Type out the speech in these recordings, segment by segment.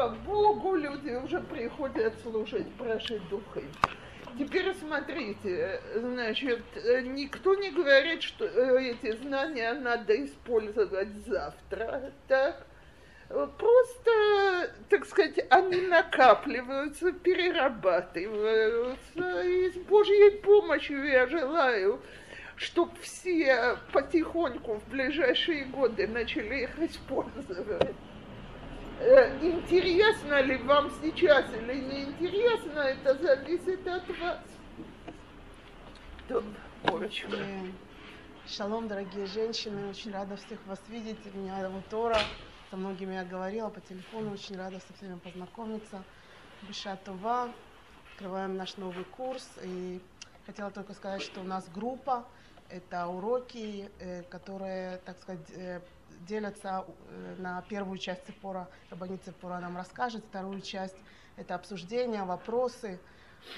слава Богу, люди уже приходят слушать про духи. Теперь смотрите, значит, никто не говорит, что эти знания надо использовать завтра, так? Просто, так сказать, они накапливаются, перерабатываются, и с Божьей помощью я желаю, чтобы все потихоньку в ближайшие годы начали их использовать. Э, интересно ли вам сейчас или не интересно, это зависит от вас. Корочка. Шалом, дорогие женщины, очень рада всех вас видеть. Меня зовут Тора, со многими я говорила по телефону, очень рада со всеми познакомиться. Биша Това, открываем наш новый курс. И хотела только сказать, что у нас группа, это уроки, э, которые, так сказать, э, делятся э, на первую часть Цепора, Рабанит Цепора нам расскажет, вторую часть это обсуждение, вопросы,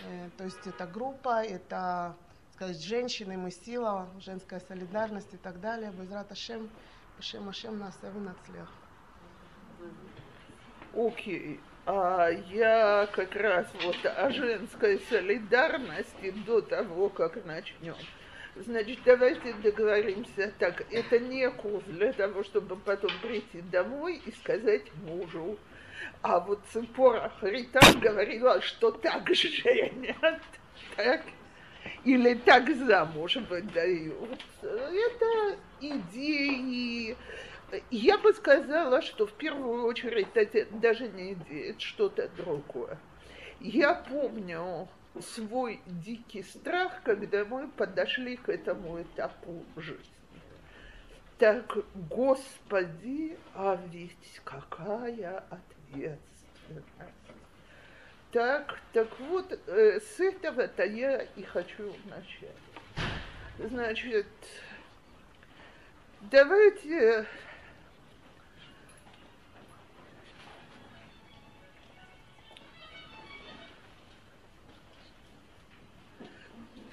э, то есть это группа, это сказать, женщины, мы сила, женская солидарность и так далее. Безрат Ашем, Ашем Ашем нас нацлех. Окей. А я как раз вот о женской солидарности до того, как начнем. Значит, давайте договоримся так. Это не курс для того, чтобы потом прийти домой и сказать мужу. А вот Цепора Харитан говорила, что так женят, так, или так замуж выдают. Это идеи. Я бы сказала, что в первую очередь это даже не идея, это что-то другое. Я помню, свой дикий страх, когда мы подошли к этому этапу жизни. Так, Господи, а ведь какая ответственность. Так, так вот, э, с этого-то я и хочу начать. Значит, давайте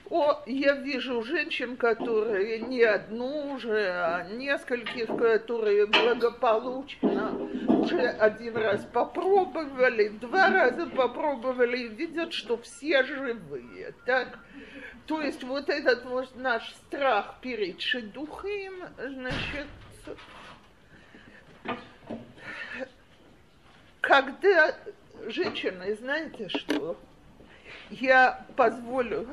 О, я вижу женщин, которые не одну уже, а нескольких, которые благополучно уже один раз попробовали, два раза попробовали и видят, что все живые. Так? То есть вот этот вот наш страх перед шедухим, значит, когда женщины, знаете что, я позволю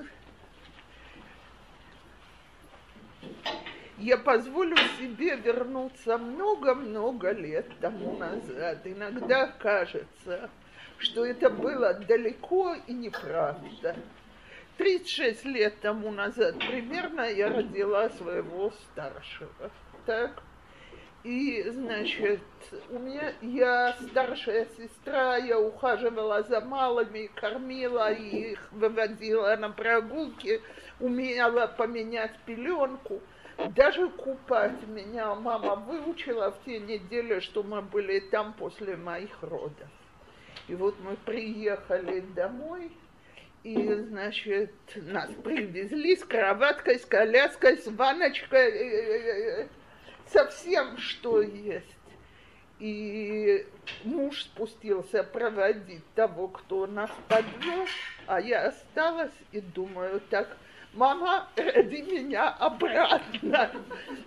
я позволю себе вернуться много-много лет тому назад. Иногда кажется, что это было далеко и неправда. 36 лет тому назад примерно я родила своего старшего. Так? И, значит, у меня, я старшая сестра, я ухаживала за малыми, кормила их, выводила на прогулки, умела поменять пеленку. Даже купать меня мама выучила в те недели, что мы были там после моих родов. И вот мы приехали домой, и, значит, нас привезли с кроваткой, с коляской, с ваночкой, э, э, э, со всем, что есть. И муж спустился проводить того, кто нас подвез, а я осталась и думаю, так, мама, роди меня обратно.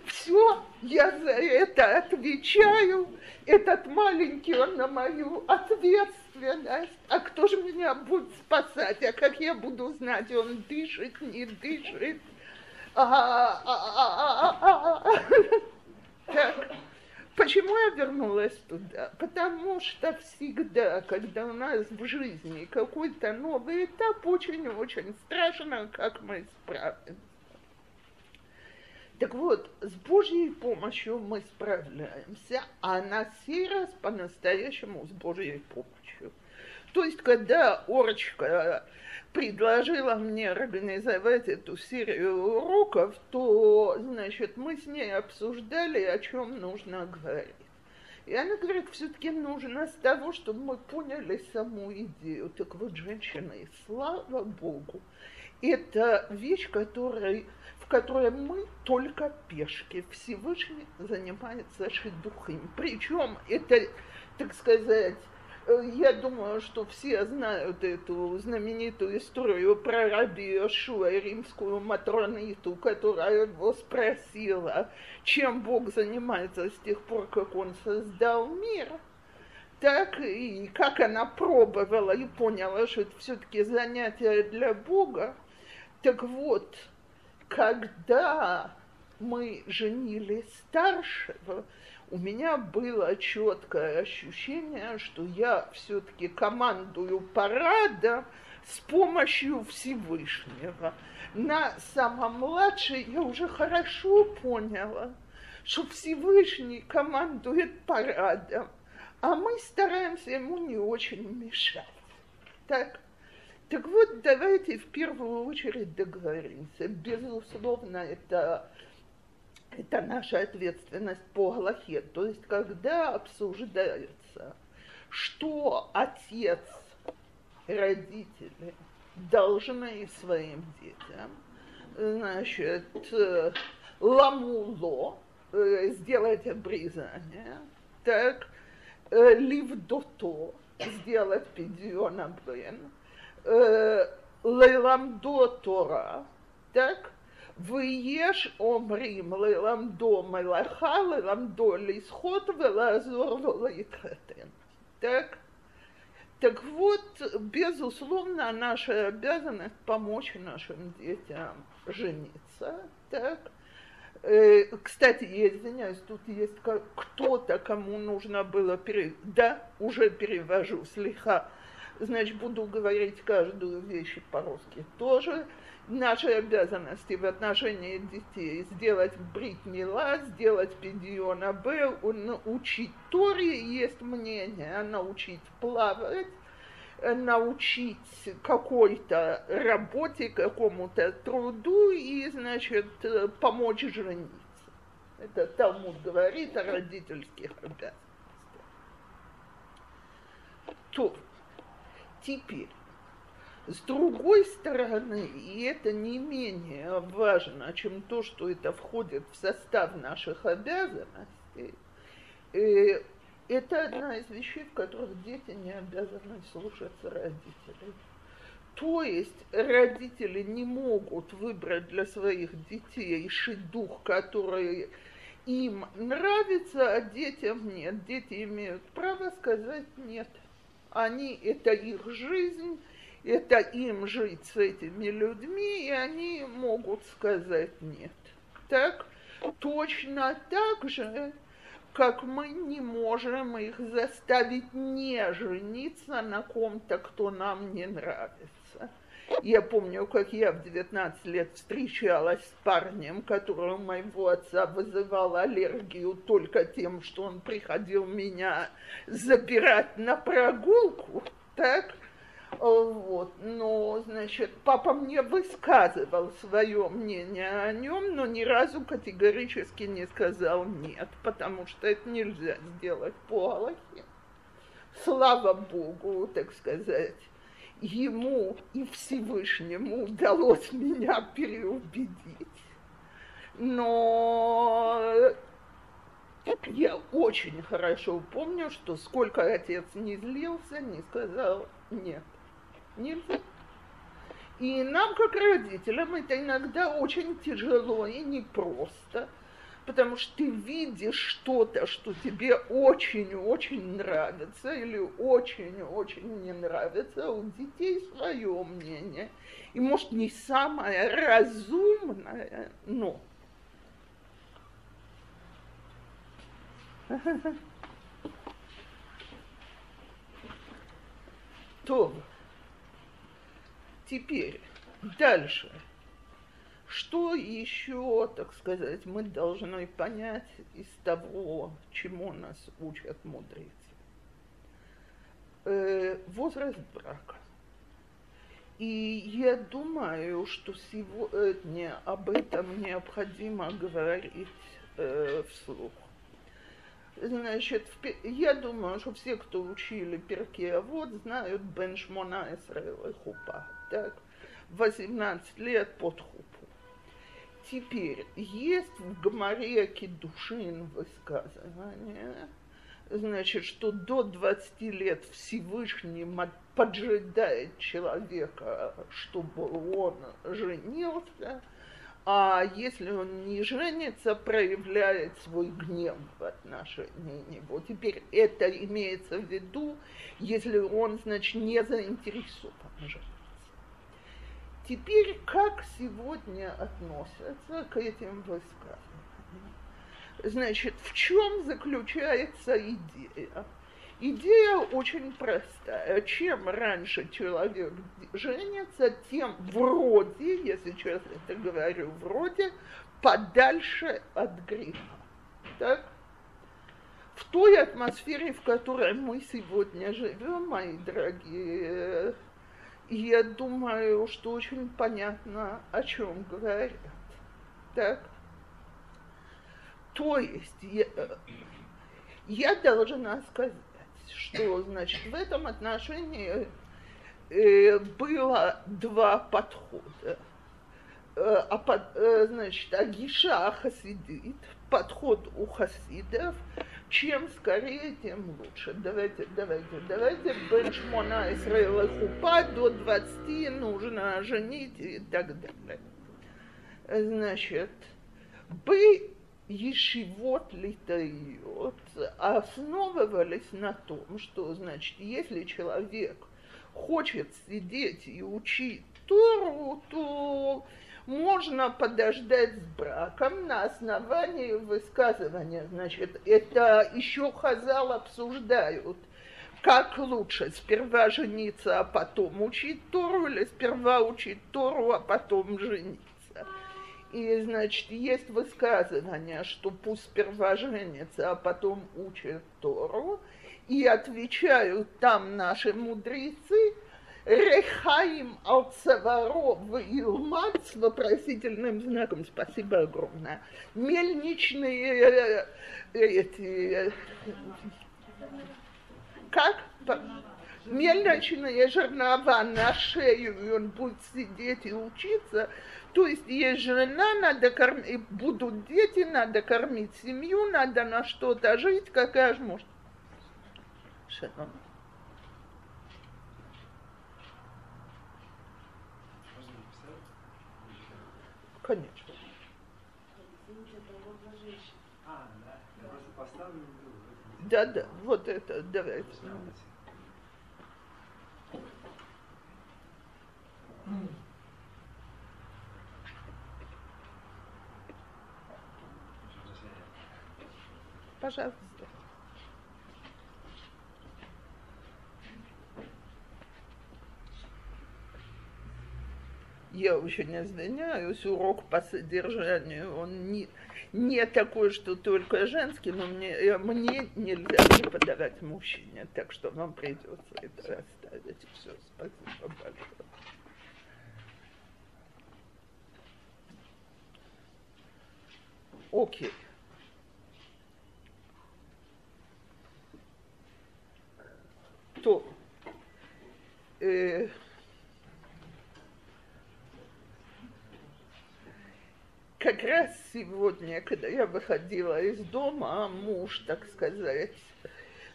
Все, я за это отвечаю. Этот маленький, он на мою ответственность. А кто же меня будет спасать? А как я буду знать, он дышит, не дышит? А, а, а, так. Почему я вернулась туда? Потому что всегда, когда у нас в жизни какой-то новый этап, очень-очень страшно, как мы справимся. Так вот, с Божьей помощью мы справляемся, а на сей раз по-настоящему с Божьей помощью. То есть, когда Орочка предложила мне организовать эту серию уроков, то, значит, мы с ней обсуждали, о чем нужно говорить. И она говорит, все-таки нужно с того, чтобы мы поняли саму идею. Так вот, женщины, слава Богу, это вещь, которой, в которой мы только пешки. Всевышний занимается шедухим. Причем это, так сказать, я думаю, что все знают эту знаменитую историю про раби Йошуа, римскую матрониту, которая его спросила, чем Бог занимается с тех пор, как он создал мир. Так и как она пробовала и поняла, что это все-таки занятие для Бога. Так вот, когда мы женили старшего, у меня было четкое ощущение, что я все-таки командую парадом с помощью Всевышнего. На самом младшей я уже хорошо поняла, что Всевышний командует парадом, а мы стараемся ему не очень мешать. Так, так вот, давайте в первую очередь договоримся. Безусловно, это это наша ответственность по Галахе. То есть, когда обсуждается, что отец, родители должны своим детям, значит, ламуло, э, сделать обрезание, так, э, ливдото, сделать пидиона бен, э, лейламдо Тора, так, ויש אומרים ללמדו מלאכה, ללמדו לשחות ולעזור לו להתחתן. Так? Так вот, безусловно, наша обязанность помочь нашим детям жениться. Так? Э, кстати, я извиняюсь, тут есть кто-то, кому нужно было перевести. Да, уже перевожу слегка. Значит, буду говорить каждую вещь по-русски тоже наши обязанности в отношении детей сделать брит мила, сделать педиона Б, научить Торе, есть мнение, научить плавать, научить какой-то работе, какому-то труду и, значит, помочь жениться. Это Талмуд говорит о родительских обязанностях. То, теперь, с другой стороны, и это не менее важно, чем то, что это входит в состав наших обязанностей, э, это одна из вещей, в которых дети не обязаны слушаться родителей. То есть родители не могут выбрать для своих детей шедух, который им нравится, а детям нет. Дети имеют право сказать нет. Они, это их жизнь, это им жить с этими людьми, и они могут сказать нет. Так, точно так же, как мы не можем их заставить не жениться на ком-то, кто нам не нравится. Я помню, как я в 19 лет встречалась с парнем, который у моего отца вызывал аллергию только тем, что он приходил меня забирать на прогулку, так? Вот. Но, значит, папа мне высказывал свое мнение о нем, но ни разу категорически не сказал нет, потому что это нельзя сделать по Аллахе. Слава Богу, так сказать, ему и Всевышнему удалось меня переубедить. Но я очень хорошо помню, что сколько отец не злился, не сказал нет нельзя. И нам, как родителям, это иногда очень тяжело и непросто, потому что ты видишь что-то, что тебе очень-очень нравится или очень-очень не нравится, а у детей свое мнение. И, может, не самое разумное, но... То Теперь, дальше. Что еще, так сказать, мы должны понять из того, чему нас учат мудрецы? Э, возраст брака. И я думаю, что сегодня об этом необходимо говорить э, вслух. Значит, я думаю, что все, кто учили перке, вот знают Беншмона Эсраэла Хупа так, 18 лет под хупу. Теперь, есть в Гамаре Кедушин высказывание, значит, что до 20 лет Всевышний поджидает человека, чтобы он женился, а если он не женится, проявляет свой гнев в отношении него. Теперь это имеется в виду, если он, значит, не заинтересован жениться. Теперь, как сегодня относятся к этим высказываниям? Значит, в чем заключается идея? Идея очень простая. Чем раньше человек женится, тем вроде, если честно это говорю, вроде подальше от греха. Так? В той атмосфере, в которой мы сегодня живем, мои дорогие, я думаю, что очень понятно, о чем говорят. Так? То есть я, я должна сказать, что, значит, в этом отношении э, было два подхода. Э, а под, э, значит, Агиша Хасидит, подход у хасидов, чем скорее, тем лучше. Давайте, давайте, давайте, Бен Шмона Исраила Хупа до 20 нужно женить и так далее. Значит, бы ешивот литаиот основывались на том, что, значит, если человек хочет сидеть и учить Тору, то можно подождать с браком на основании высказывания. Значит, это еще Хазал обсуждают, как лучше, сперва жениться, а потом учить Тору, или сперва учить Тору, а потом жениться. И, значит, есть высказывание, что пусть сперва женится, а потом учит Тору. И отвечают там наши мудрецы, Рехаим Алцеваро в Илмат с вопросительным знаком. Спасибо огромное. Мельничные э, эти... Как? Мельничные жернова на шею, и он будет сидеть и учиться – то есть есть жена, надо кормить, будут дети, надо кормить семью, надо на что-то жить, какая же может. Шалом. Конечно. Да, да, вот это, давайте. Пожалуйста. Я очень извиняюсь, урок по содержанию, он не, не такой, что только женский, но мне, э, мне нельзя преподавать мужчине, так что вам придется это оставить. Все, спасибо большое. Окей. То э, как раз сегодня, когда я выходила из дома, муж, так сказать,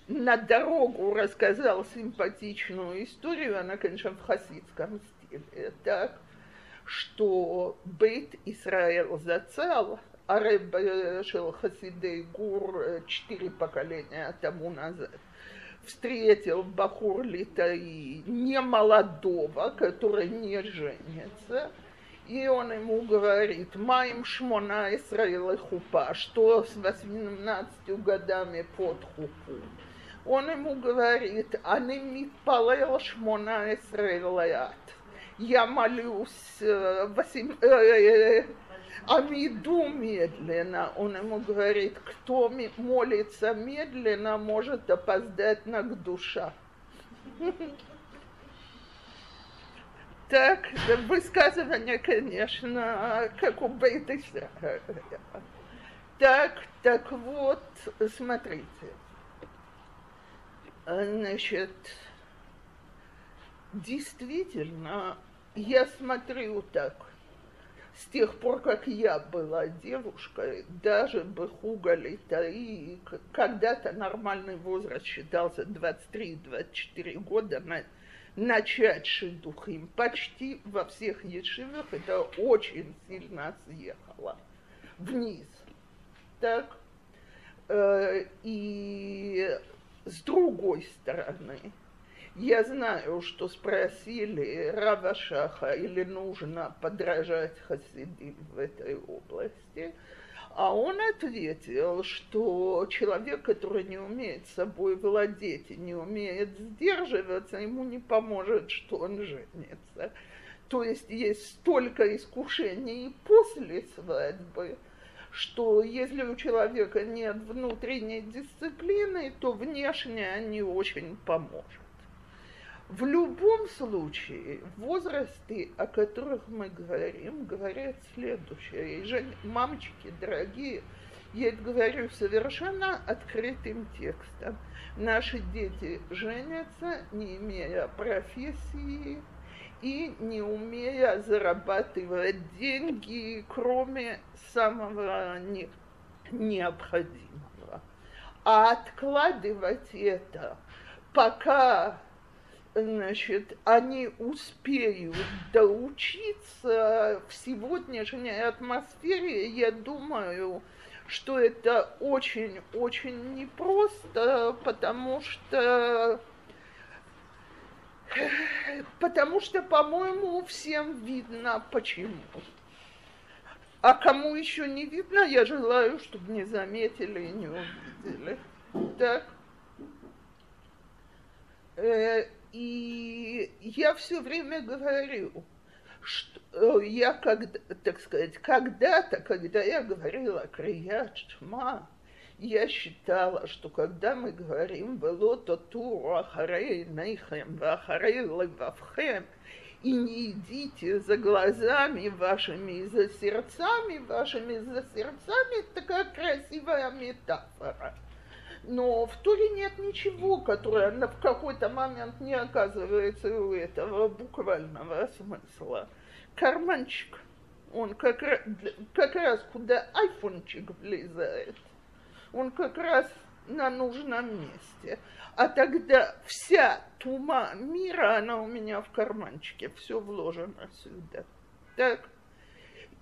на дорогу рассказал симпатичную историю, она, конечно, в хасидском стиле, так, что Бейт Исраэл зацал, а Рэб Шел Хасидей Гур э, четыре поколения тому назад – встретил Бахур Литаи не молодого, который не женится, и он ему говорит, «Маем шмона Исраила хупа», что с 18 годами под хупу. Он ему говорит, «Они митпалел шмона Исраилаят». Я молюсь э, восемь, э, э, Амиду медленно. Он ему говорит, кто молится медленно, может опоздать на душа. Так, высказывание, конечно, как у Бейта Так, так вот, смотрите. Значит, действительно, я смотрю так – с тех пор, как я была девушкой, даже бы хугали таи, когда-то нормальный возраст считался 23-24 года, на, начать шидухим почти во всех ешивах это очень сильно съехало. Вниз. Так, э, и с другой стороны, я знаю, что спросили Рава Шаха, или нужно подражать Хасидим в этой области, а он ответил, что человек, который не умеет собой владеть и не умеет сдерживаться, ему не поможет, что он женится. То есть есть столько искушений после свадьбы, что если у человека нет внутренней дисциплины, то внешне не очень поможет. В любом случае, возрасты, о которых мы говорим, говорят следующее. И, Жень, мамочки дорогие, я это говорю совершенно открытым текстом. Наши дети женятся, не имея профессии и не умея зарабатывать деньги, кроме самого не, необходимого. А откладывать это, пока значит, они успеют доучиться в сегодняшней атмосфере, я думаю, что это очень-очень непросто, потому что потому что, по-моему, всем видно почему. А кому еще не видно, я желаю, чтобы не заметили и не увидели. Так. И я все время говорю, что э, я, когда, так сказать, когда-то, когда я говорила Крият Шма, я считала, что когда мы говорим «Велото туру ахарей нейхем, вахарей левавхем», и не идите за глазами вашими и за сердцами вашими, за сердцами, такая красивая метафора – но в Туре нет ничего, которое в какой-то момент не оказывается у этого буквального смысла. Карманчик, он как, как раз куда айфончик влезает, он как раз на нужном месте. А тогда вся тума мира, она у меня в карманчике, все вложено сюда. Так,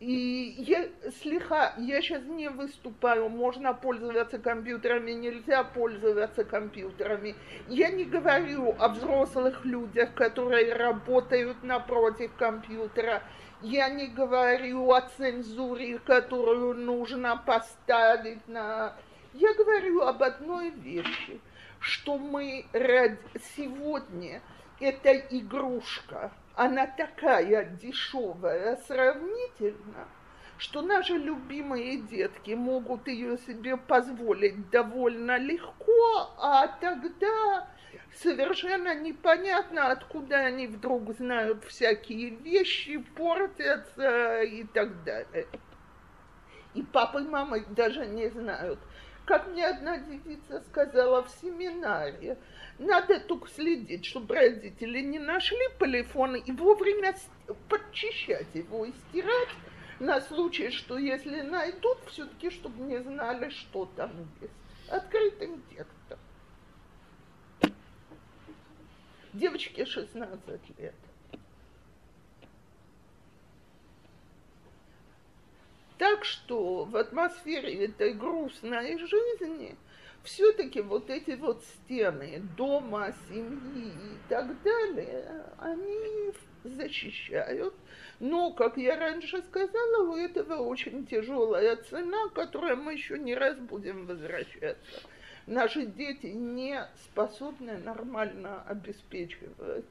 и я, слегка, я сейчас не выступаю, можно пользоваться компьютерами, нельзя пользоваться компьютерами. Я не говорю о взрослых людях, которые работают напротив компьютера. Я не говорю о цензуре, которую нужно поставить на... Я говорю об одной вещи, что мы сегодня это игрушка – она такая дешевая сравнительно, что наши любимые детки могут ее себе позволить довольно легко, а тогда совершенно непонятно, откуда они вдруг знают всякие вещи, портятся и так далее. И папа и мама даже не знают. Как мне одна девица сказала в семинаре, надо только следить, чтобы родители не нашли телефон и вовремя подчищать его и стирать на случай, что если найдут, все-таки, чтобы не знали, что там есть. Открытым текстом. Девочке 16 лет. Так что в атмосфере этой грустной жизни все-таки вот эти вот стены дома, семьи и так далее, они защищают. Но, как я раньше сказала, у этого очень тяжелая цена, к которой мы еще не раз будем возвращаться. Наши дети не способны нормально обеспечивать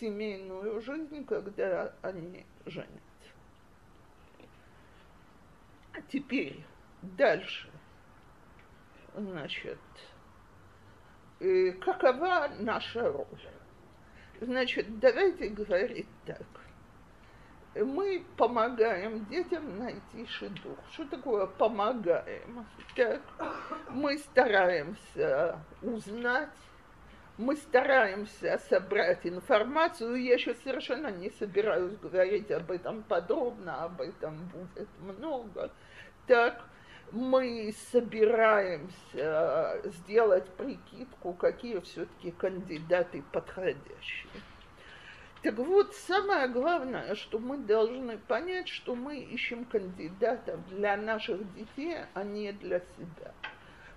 семейную жизнь, когда они женятся. А теперь дальше значит, э, какова наша роль? Значит, давайте говорить так. Мы помогаем детям найти шедух. Что такое помогаем? Так, мы стараемся узнать, мы стараемся собрать информацию. Я сейчас совершенно не собираюсь говорить об этом подробно, об этом будет много. Так, мы собираемся сделать прикидку, какие все-таки кандидаты подходящие. Так вот, самое главное, что мы должны понять, что мы ищем кандидатов для наших детей, а не для себя.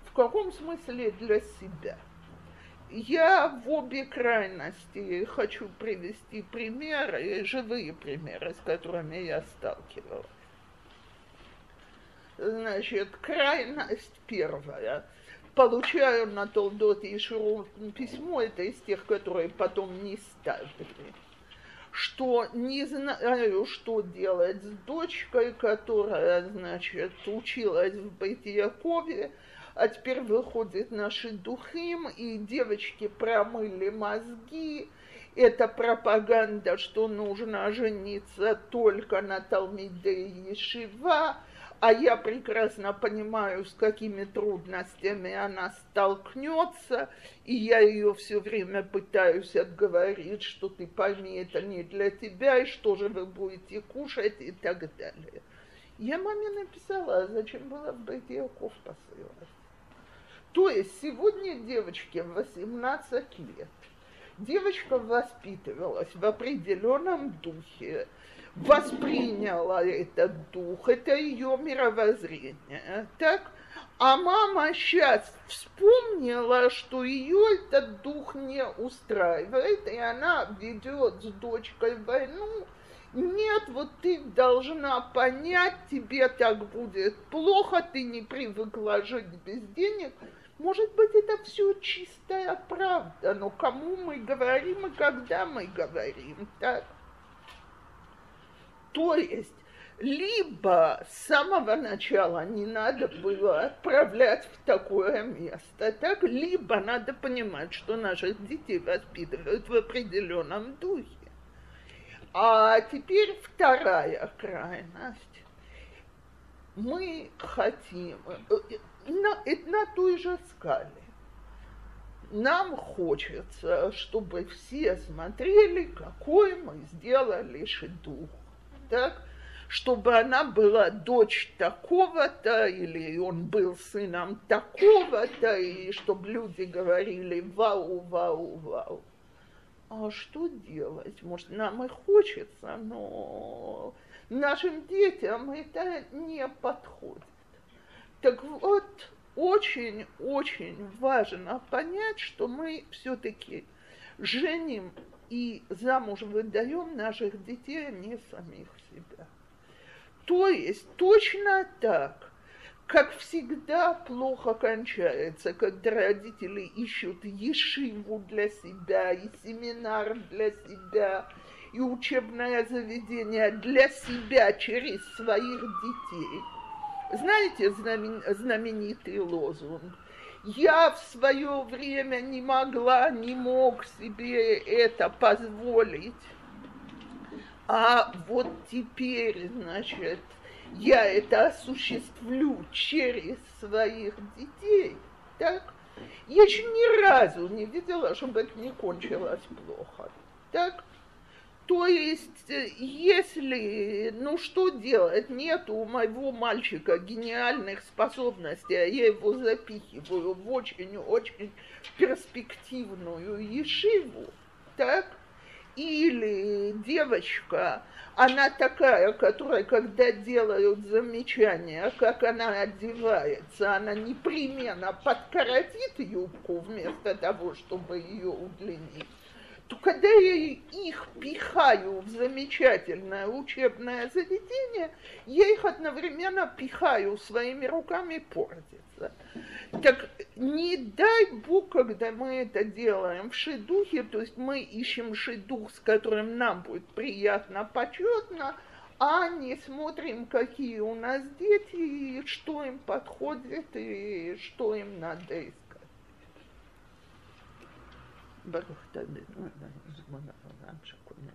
В каком смысле для себя? Я в обе крайности хочу привести примеры, живые примеры, с которыми я сталкивалась. Значит, крайность первая. Получаю на Толдот и Шуру письмо, это из тех, которые потом не ставили что не знаю, что делать с дочкой, которая, значит, училась в Бейтиякове, а теперь выходит наши духим, и девочки промыли мозги. Это пропаганда, что нужно жениться только на Талмиде Ешива, а я прекрасно понимаю, с какими трудностями она столкнется, и я ее все время пытаюсь отговорить, что ты пойми, это не для тебя, и что же вы будете кушать, и так далее. Я маме написала, а зачем было в Бейтиаков посылать? То есть сегодня девочке 18 лет. Девочка воспитывалась в определенном духе, восприняла этот дух, это ее мировоззрение, так? А мама сейчас вспомнила, что ее этот дух не устраивает, и она ведет с дочкой войну. Нет, вот ты должна понять, тебе так будет плохо, ты не привыкла жить без денег. Может быть, это все чистая правда, но кому мы говорим и когда мы говорим, так? То есть либо с самого начала не надо было отправлять в такое место, так, либо надо понимать, что наших детей воспитывают в определенном духе. А теперь вторая крайность. Мы хотим э, на, на той же скале. Нам хочется, чтобы все смотрели, какой мы сделали шедух так, чтобы она была дочь такого-то, или он был сыном такого-то, и чтобы люди говорили вау, вау, вау. А что делать? Может, нам и хочется, но нашим детям это не подходит. Так вот, очень-очень важно понять, что мы все-таки женим и замуж выдаем наших детей, а не самих себя. То есть точно так, как всегда плохо кончается, когда родители ищут ешиву для себя, и семинар для себя, и учебное заведение для себя через своих детей. Знаете знаменитый лозунг – я в свое время не могла, не мог себе это позволить. А вот теперь, значит, я это осуществлю через своих детей. Так? Я еще ни разу не видела, чтобы это не кончилось плохо. Так? То есть, э, если, ну что делать, нет у моего мальчика гениальных способностей, а я его запихиваю в очень-очень перспективную ешиву, так? Или девочка, она такая, которая, когда делают замечания, как она одевается, она непременно подкоротит юбку вместо того, чтобы ее удлинить то когда я их пихаю в замечательное учебное заведение, я их одновременно пихаю своими руками портится. Так не дай Бог, когда мы это делаем в шедухе, то есть мы ищем шедух, с которым нам будет приятно, почетно, а не смотрим, какие у нас дети, и что им подходит, и что им надо искать. Барух Таби, Змона Алам, Шакуна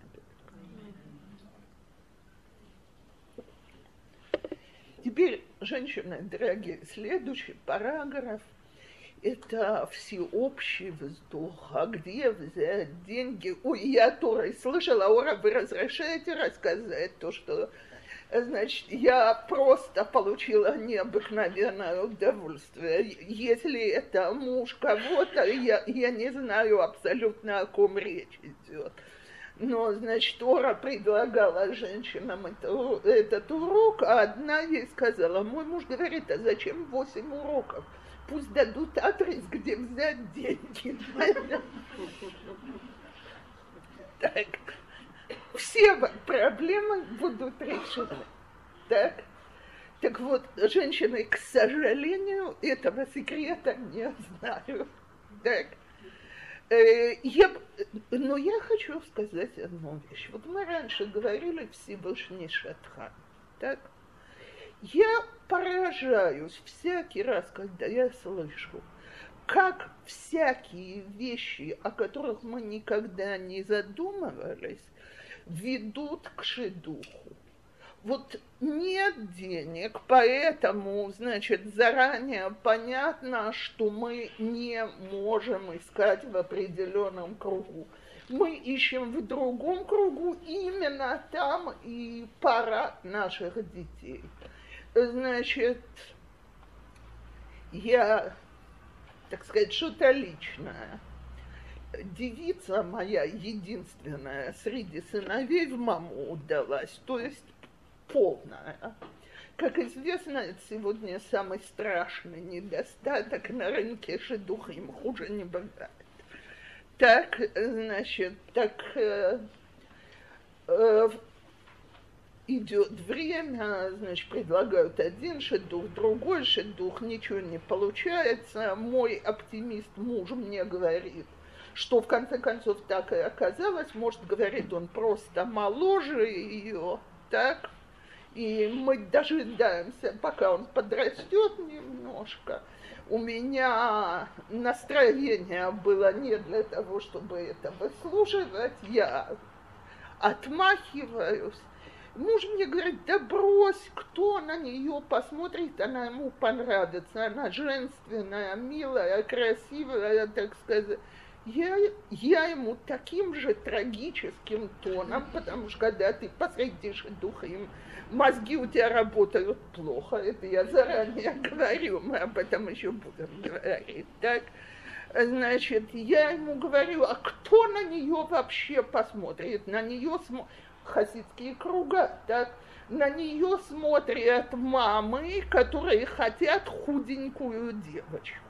Теперь, женщины, дорогие, следующий параграф – это всеобщий вздох. А где взять деньги? Ой, я, Торой, слышала, Ора, вы разрешаете рассказать то, что Значит, я просто получила необыкновенное удовольствие. Если это муж кого-то, я, я не знаю абсолютно, о ком речь идет. Но, значит, Ора предлагала женщинам это, этот урок, а одна ей сказала, мой муж говорит, а зачем восемь уроков? Пусть дадут адрес, где взять деньги. Так все проблемы будут решены. Так? Так вот, женщины, к сожалению, этого секрета не знают. Так? Э, я, но я хочу сказать одну вещь. Вот мы раньше говорили Всевышний Шатхан. Так? Я поражаюсь всякий раз, когда я слышу, как всякие вещи, о которых мы никогда не задумывались, ведут к шедуху. Вот нет денег, поэтому, значит, заранее понятно, что мы не можем искать в определенном кругу. Мы ищем в другом кругу, именно там и пара наших детей. Значит, я, так сказать, что-то личное девица моя единственная среди сыновей в маму удалась, то есть полная. Как известно, это сегодня самый страшный недостаток на рынке шедуха, им хуже не бывает. Так, значит, так э, э, идет время, значит, предлагают один шедух, другой шедух, ничего не получается. Мой оптимист муж мне говорит, что в конце концов так и оказалось. Может, говорит, он просто моложе ее, так? И мы дожидаемся, пока он подрастет немножко. У меня настроение было не для того, чтобы это выслушивать. Я отмахиваюсь. Муж мне говорит, да брось, кто на нее посмотрит, она ему понравится. Она женственная, милая, красивая, так сказать я, я ему таким же трагическим тоном, потому что когда ты посредишь духа, им мозги у тебя работают плохо, это я заранее говорю, мы об этом еще будем говорить, так? Значит, я ему говорю, а кто на нее вообще посмотрит? На нее смотрят хасидские круга, так? На нее смотрят мамы, которые хотят худенькую девочку.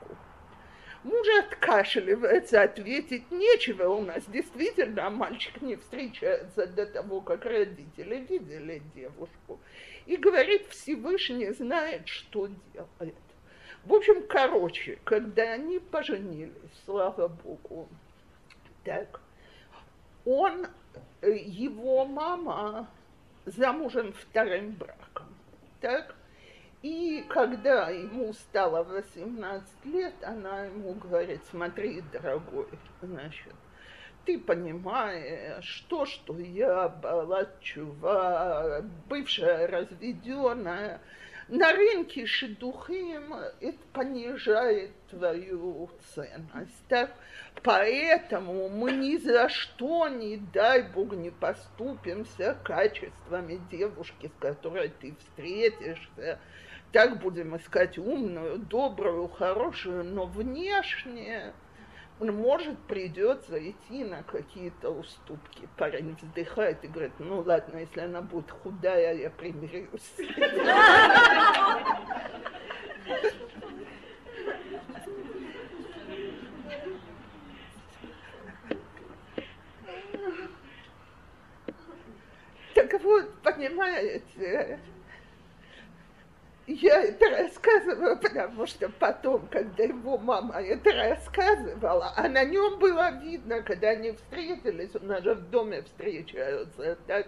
Муж откашливается, ответить нечего. У нас действительно мальчик не встречается до того, как родители видели девушку. И говорит, Всевышний знает, что делает. В общем, короче, когда они поженились, слава Богу, так, он, его мама замужем вторым браком, так, и когда ему стало 18 лет, она ему говорит, смотри, дорогой, значит, ты понимаешь, что, что я была чува, бывшая разведенная, на рынке шедухим это понижает твою ценность. Так? Поэтому мы ни за что, не дай Бог, не поступимся качествами девушки, с которой ты встретишься, так будем искать умную, добрую, хорошую, но внешне может придется идти на какие-то уступки. Парень вздыхает и говорит, ну ладно, если она будет худая, я примирюсь. Так вот, понимаете, я это рассказываю, потому что потом, когда его мама это рассказывала, а на нем было видно, когда они встретились, у нас же в доме встречаются, так,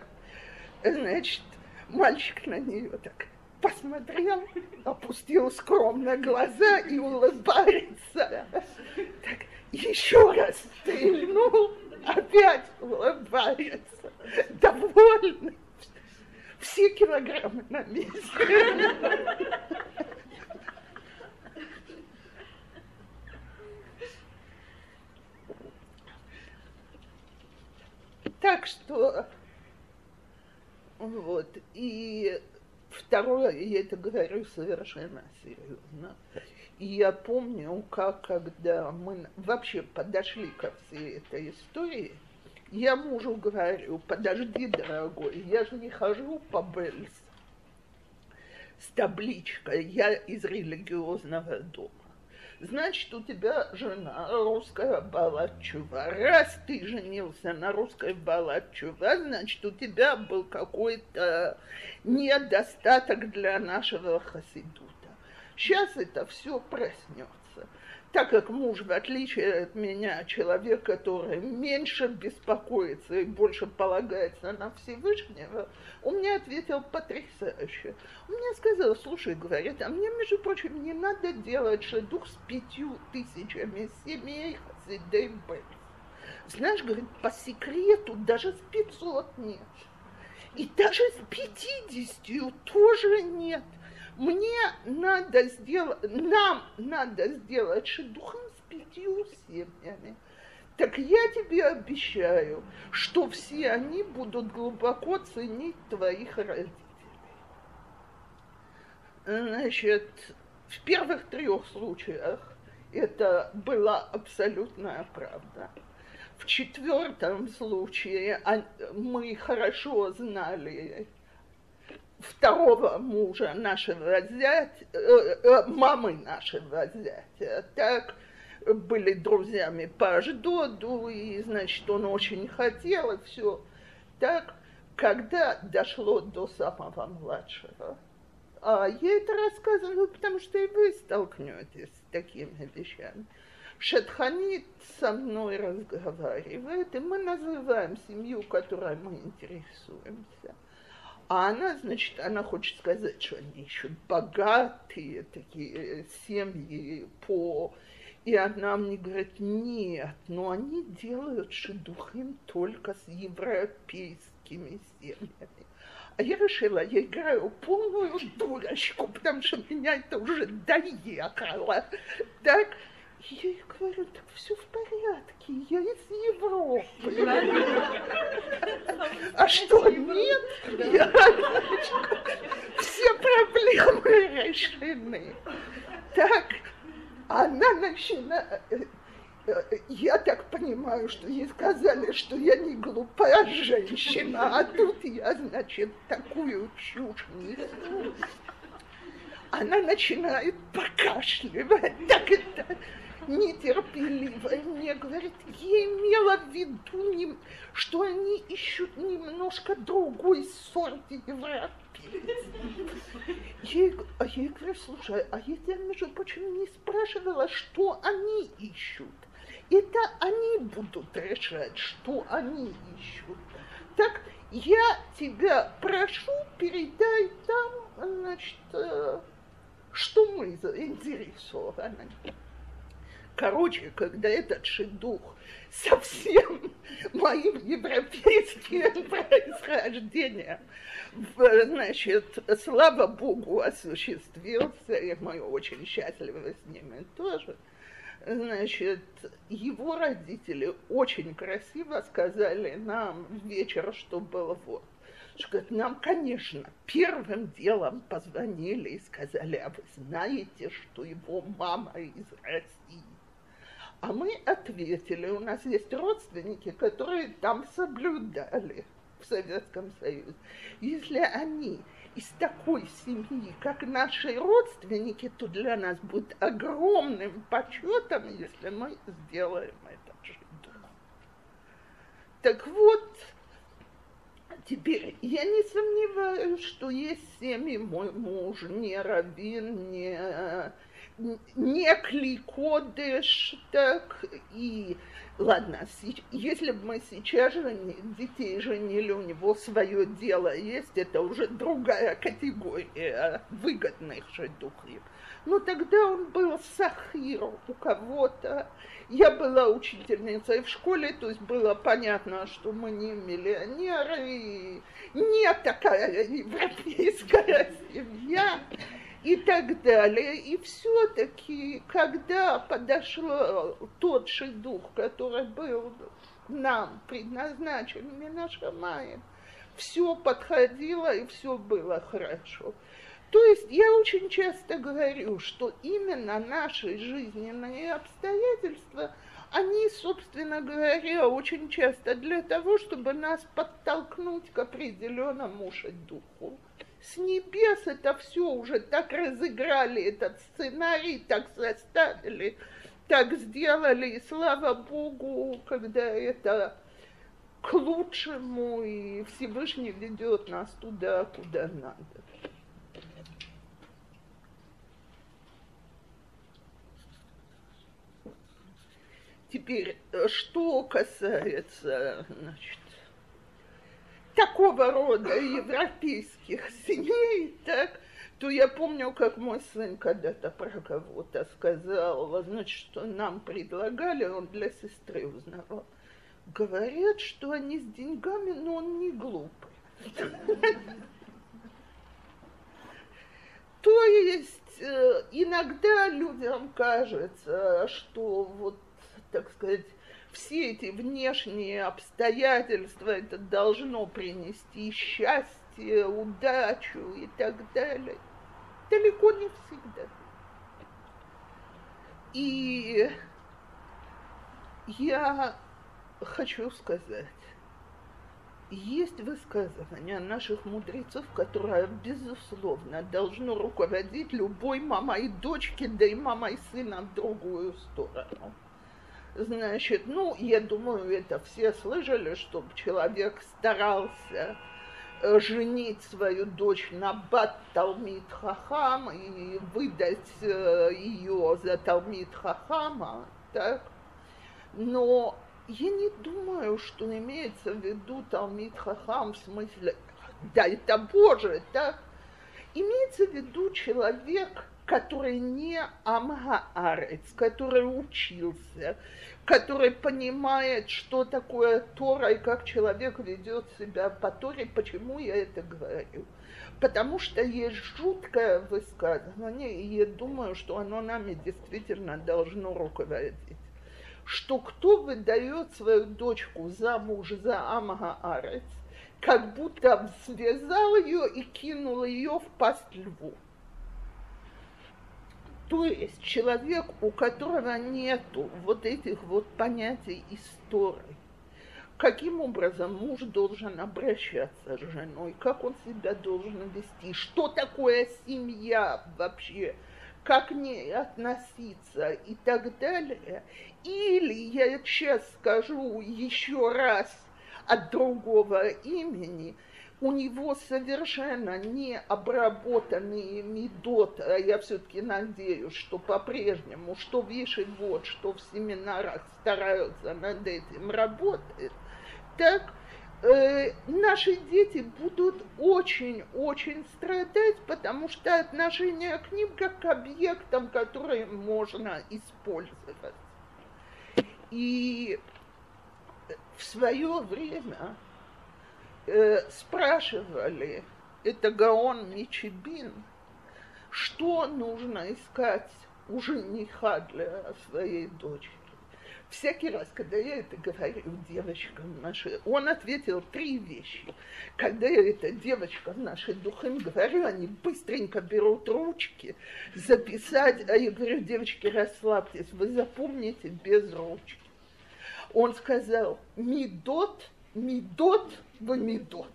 значит, мальчик на нее так посмотрел, опустил скромно глаза и улыбается. Так, еще раз стрельнул, опять улыбается, довольный все килограммы на месте. Так что вот, и второе, я это говорю совершенно серьезно. И я помню, как когда мы вообще подошли ко всей этой истории – я мужу говорю, подожди, дорогой, я же не хожу по Бельс с табличкой, я из религиозного дома значит, у тебя жена русская балачува. Раз ты женился на русской балачува, значит, у тебя был какой-то недостаток для нашего хасидута. Сейчас это все проснется так как муж, в отличие от меня, человек, который меньше беспокоится и больше полагается на Всевышнего, он мне ответил потрясающе. Он мне сказал, слушай, говорит, а мне, между прочим, не надо делать шедух с пятью тысячами семей Хасидей. Знаешь, говорит, по секрету даже с пятьсот нет. И даже с пятидесятью тоже нет мне надо сделать, нам надо сделать шедухом с пятью семьями. Так я тебе обещаю, что все они будут глубоко ценить твоих родителей. Значит, в первых трех случаях это была абсолютная правда. В четвертом случае мы хорошо знали второго мужа нашего зятя, э, э, мамы нашего зятя, так были друзьями по Аждоду, и, значит, он очень хотел, и все. Так, когда дошло до самого младшего, а я это рассказываю, потому что и вы столкнетесь с такими вещами. Шатханит со мной разговаривает, и мы называем семью, которой мы интересуемся – а она, значит, она хочет сказать, что они еще богатые такие семьи по... И она мне говорит, нет, но они делают шедухим только с европейскими семьями. А я решила, я играю полную дурочку, потому что меня это уже доехало. Так, я ей говорю, так все в порядке, я из Европы. А что, нет? Все проблемы решены. Так, она начинает... Я так понимаю, что ей сказали, что я не глупая женщина, а тут я, значит, такую чушь несу. Она начинает покашливать. Так это нетерпеливая мне говорит, я имела в виду, что они ищут немножко другой сорт европеец. Я, а я говорю, слушай, а я тебя, между прочим, не спрашивала, что они ищут. Это они будут решать, что они ищут. Так я тебя прошу, передай там, значит, э, что мы заинтересованы. Короче, когда этот шедух совсем моим европейским происхождением, значит, слава Богу, осуществился, и мы очень счастливы с ними тоже, значит, его родители очень красиво сказали нам вечер, что было вот. Говорит, нам, конечно, первым делом позвонили и сказали, а вы знаете, что его мама из России? А мы ответили, у нас есть родственники, которые там соблюдали в Советском Союзе. Если они из такой семьи, как наши родственники, то для нас будет огромным почетом, если мы сделаем это. Так вот, теперь я не сомневаюсь, что есть семьи, мой муж не раввин, не не кликодыш, так и ладно, если бы мы сейчас же детей женили, у него свое дело есть, это уже другая категория выгодных же духов. Но тогда он был сахир у кого-то. Я была учительницей в школе, то есть было понятно, что мы не миллионеры, и не такая европейская семья и так далее. И все-таки, когда подошел тот шедух, который был нам предназначен Минашамаем, все подходило и все было хорошо. То есть я очень часто говорю, что именно наши жизненные обстоятельства, они, собственно говоря, очень часто для того, чтобы нас подтолкнуть к определенному же духу. С небес это все уже так разыграли, этот сценарий так заставили, так сделали, и слава Богу, когда это к лучшему, и Всевышний ведет нас туда, куда надо. Теперь, что касается, значит, такого рода европейских семей, так, то я помню, как мой сын когда-то про кого-то сказал, значит, что нам предлагали, он для сестры узнавал. Говорят, что они с деньгами, но он не глупый. То есть э, иногда людям кажется, что вот, так сказать, все эти внешние обстоятельства это должно принести счастье, удачу и так далее. Далеко не всегда. И я хочу сказать, есть высказывание наших мудрецов, которое, безусловно, должно руководить любой мамой дочки, да и мамой сына в другую сторону. Значит, ну, я думаю, это все слышали, чтобы человек старался э, женить свою дочь на Бат Талмит Хахам и выдать э, ее за Талмит Хахама, так? Но я не думаю, что имеется в виду Талмит Хахам в смысле, да, это Боже, так? Имеется в виду человек, который не Амгаарец, который учился, который понимает, что такое Тора и как человек ведет себя по Торе. Почему я это говорю? Потому что есть жуткое высказывание, и я думаю, что оно нами действительно должно руководить. Что кто выдает свою дочку замуж за Амага как будто связал ее и кинул ее в пасть льву. То есть человек, у которого нету вот этих вот понятий истории, каким образом муж должен обращаться с женой, как он себя должен вести, что такое семья вообще, как к ней относиться и так далее. Или я сейчас скажу еще раз от другого имени – у него совершенно не обработанные медот, а я все-таки надеюсь, что по-прежнему, что в Ешивот, что в семинарах стараются над этим работать, так э, наши дети будут очень-очень страдать, потому что отношение к ним как к объектам, которые можно использовать. И в свое время э, спрашивали, это Гаон Мичибин, что нужно искать у жениха для своей дочери. Всякий раз, когда я это говорю девочкам нашей, он ответил три вещи. Когда я это девочкам нашей духом говорю, они быстренько берут ручки записать, а я говорю, девочки, расслабьтесь, вы запомните без ручки. Он сказал, медот, медот, Бамидот.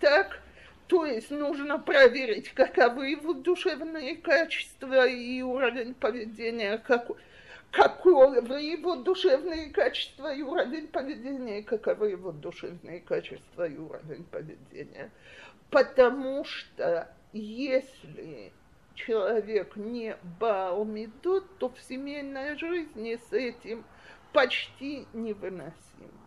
Так, то есть нужно проверить, каковы его душевные качества и уровень поведения, какой, каковы его душевные качества и уровень поведения, каковы его душевные качества и уровень поведения. Потому что если человек не Баумидот, то в семейной жизни с этим почти невыносимо.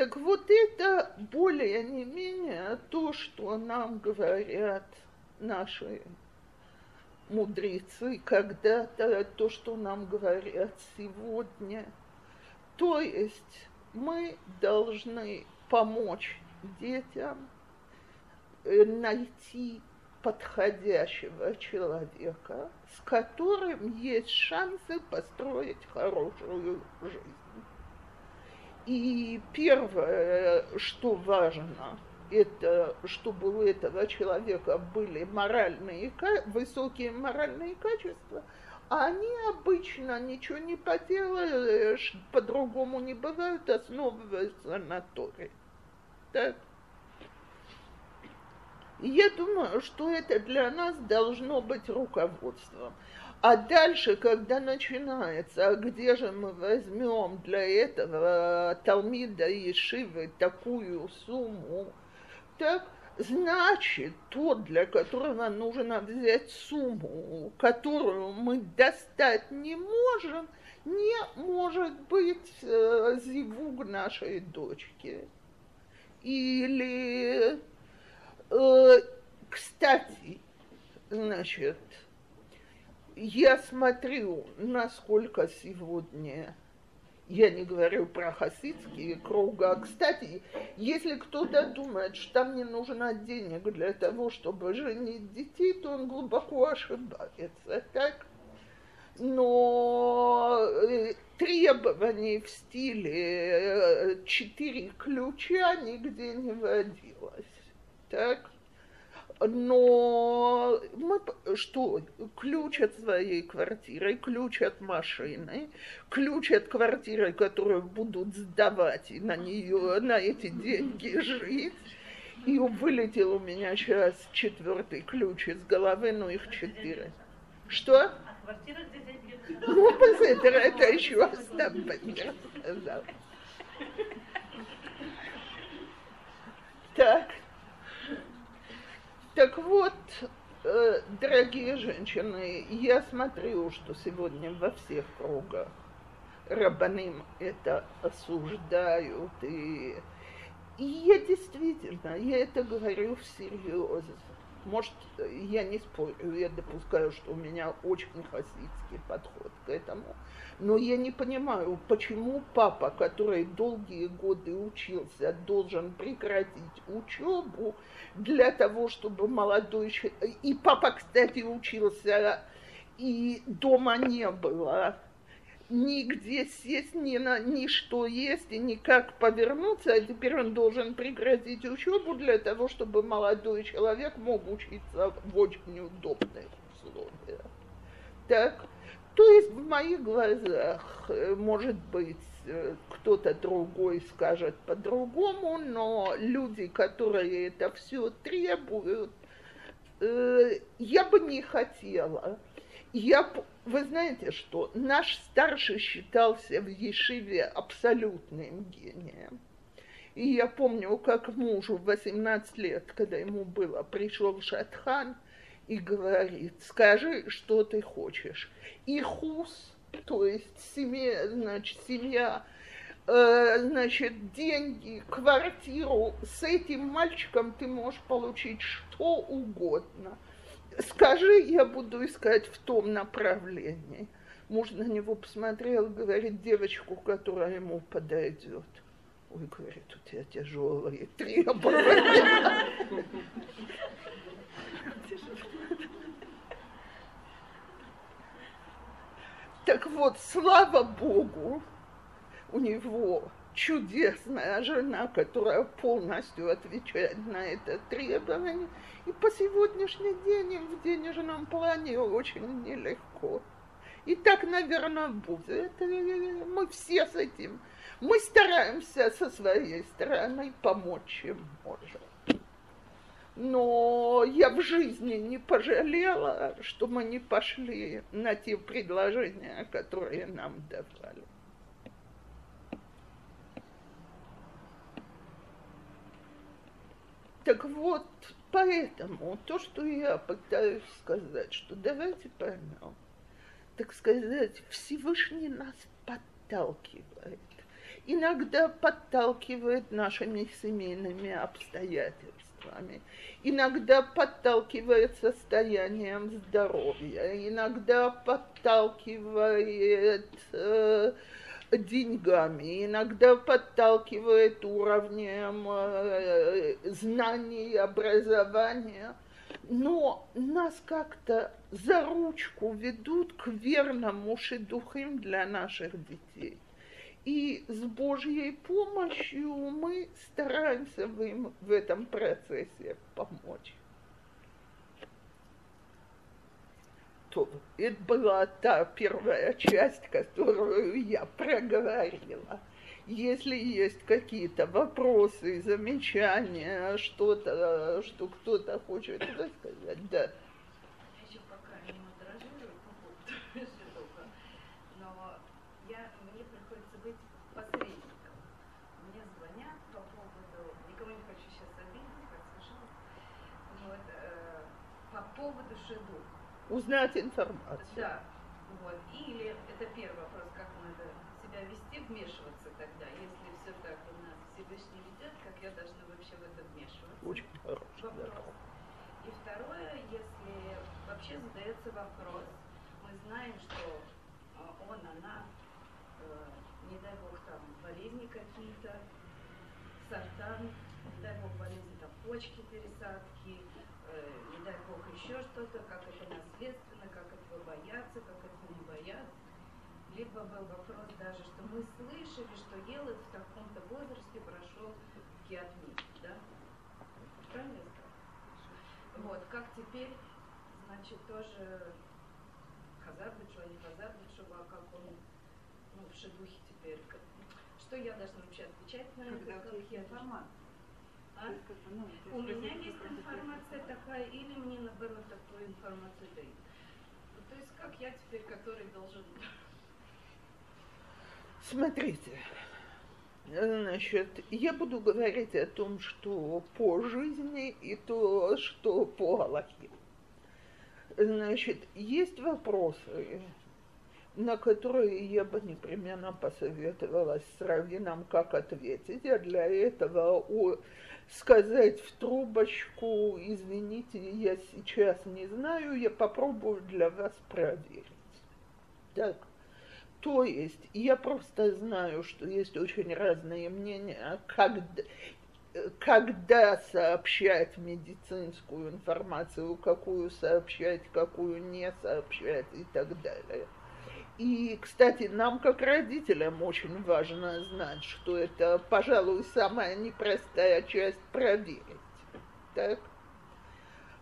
Так вот это более не менее то, что нам говорят наши мудрецы когда-то, то, что нам говорят сегодня. То есть мы должны помочь детям э, найти подходящего человека, с которым есть шансы построить хорошую жизнь. И первое, что важно, это чтобы у этого человека были моральные, высокие моральные качества, а они обычно ничего не поделаешь, по-другому не бывают, основываются на Торе. Так? Я думаю, что это для нас должно быть руководством. А дальше, когда начинается, а где же мы возьмем для этого Талмида и Шивы такую сумму, так, значит, тот, для которого нужно взять сумму, которую мы достать не можем, не может быть э, зивуг нашей дочки. Или, э, кстати, значит, я смотрю, насколько сегодня я не говорю про хасидские круга. Кстати, если кто-то думает, что там не нужно денег для того, чтобы женить детей, то он глубоко ошибается. Так? Но э, требований в стиле э, четыре ключа нигде не водилось. Так? Но мы что, ключ от своей квартиры, ключ от машины, ключ от квартиры, которую будут сдавать и на нее, на эти деньги жить. И вылетел у меня сейчас четвертый ключ из головы, но их четыре. Что? Ну, посмотри, это еще Остап сказал. Так. Так вот, э, дорогие женщины, я смотрю, что сегодня во всех кругах рабаним это осуждают. И, и я действительно, я это говорю всерьез. Может, я не спорю, я допускаю, что у меня очень хасидский подход к этому. Но я не понимаю, почему папа, который долгие годы учился, должен прекратить учебу для того, чтобы молодой. И папа, кстати, учился, и дома не было нигде сесть, ни на ни что есть, и никак повернуться, а теперь он должен прекратить учебу для того, чтобы молодой человек мог учиться в очень удобных условиях. Так, то есть в моих глазах, э, может быть, э, кто-то другой скажет по-другому, но люди, которые это все требуют, э, я бы не хотела. Я, вы знаете что, наш старший считался в Ешиве абсолютным гением. И я помню, как мужу 18 лет, когда ему было, пришел Шатхан – и говорит, скажи, что ты хочешь. И хус, то есть семья, значит, семья, э, значит, деньги, квартиру, с этим мальчиком ты можешь получить что угодно. Скажи, я буду искать в том направлении. Муж на него посмотрел говорит, девочку, которая ему подойдет. Ой, говорит, у тебя тяжелые требования. Так вот, слава Богу, у него чудесная жена, которая полностью отвечает на это требование. И по сегодняшний день им в денежном плане очень нелегко. И так, наверное, будет. Мы все с этим. Мы стараемся со своей стороны помочь им можем но я в жизни не пожалела, что мы не пошли на те предложения, которые нам давали. Так вот, поэтому то, что я пытаюсь сказать, что давайте поймем, так сказать, Всевышний нас подталкивает. Иногда подталкивает нашими семейными обстоятельствами вами. Иногда подталкивает состоянием здоровья, иногда подталкивает э, деньгами, иногда подталкивает уровнем э, знаний, образования. но нас как-то за ручку ведут к верному шедухим для наших детей. И с Божьей помощью мы стараемся им в этом процессе помочь. То это была та первая часть, которую я проговорила. Если есть какие-то вопросы, замечания, что-то, что кто-то хочет рассказать, да. Узнать информацию. Да, вот. Или это первый вопрос, как надо себя вести, вмешиваться тогда, если все так у нас Всевышний ведет, как я должна вообще в это вмешиваться. Очень хороший вопрос. Да. И второе, если вообще задается вопрос, мы знаем, что а, он, она, э, не дай бог там болезни какие-то, сартан, не дай бог болезни там почки, пересадки, не дай бог еще что-то, как это наследственно, как этого бояться, как этого не бояться. Либо был вопрос даже, что мы слышали, что Елы в таком-то возрасте прошел киатмит, да? Правильно я сказала? Вот, как теперь, значит, тоже Хазар Бетшува, не Хазар Бетшува, как он, ну, в шедухе теперь, что я должна вообще отвечать на это, как я. У меня есть информация такая, или мне наоборот такую информацию дают. Ну, то есть как я теперь, который должен... Смотрите, значит, я буду говорить о том, что по жизни и то, что по Галахе. Значит, есть вопросы, на которые я бы непременно посоветовалась с Равином, как ответить. А для этого сказать в трубочку, извините, я сейчас не знаю, я попробую для вас проверить. Так. То есть я просто знаю, что есть очень разные мнения, когда, когда сообщать медицинскую информацию, какую сообщать, какую не сообщать и так далее. И, кстати, нам, как родителям, очень важно знать, что это, пожалуй, самая непростая часть проверить. Так?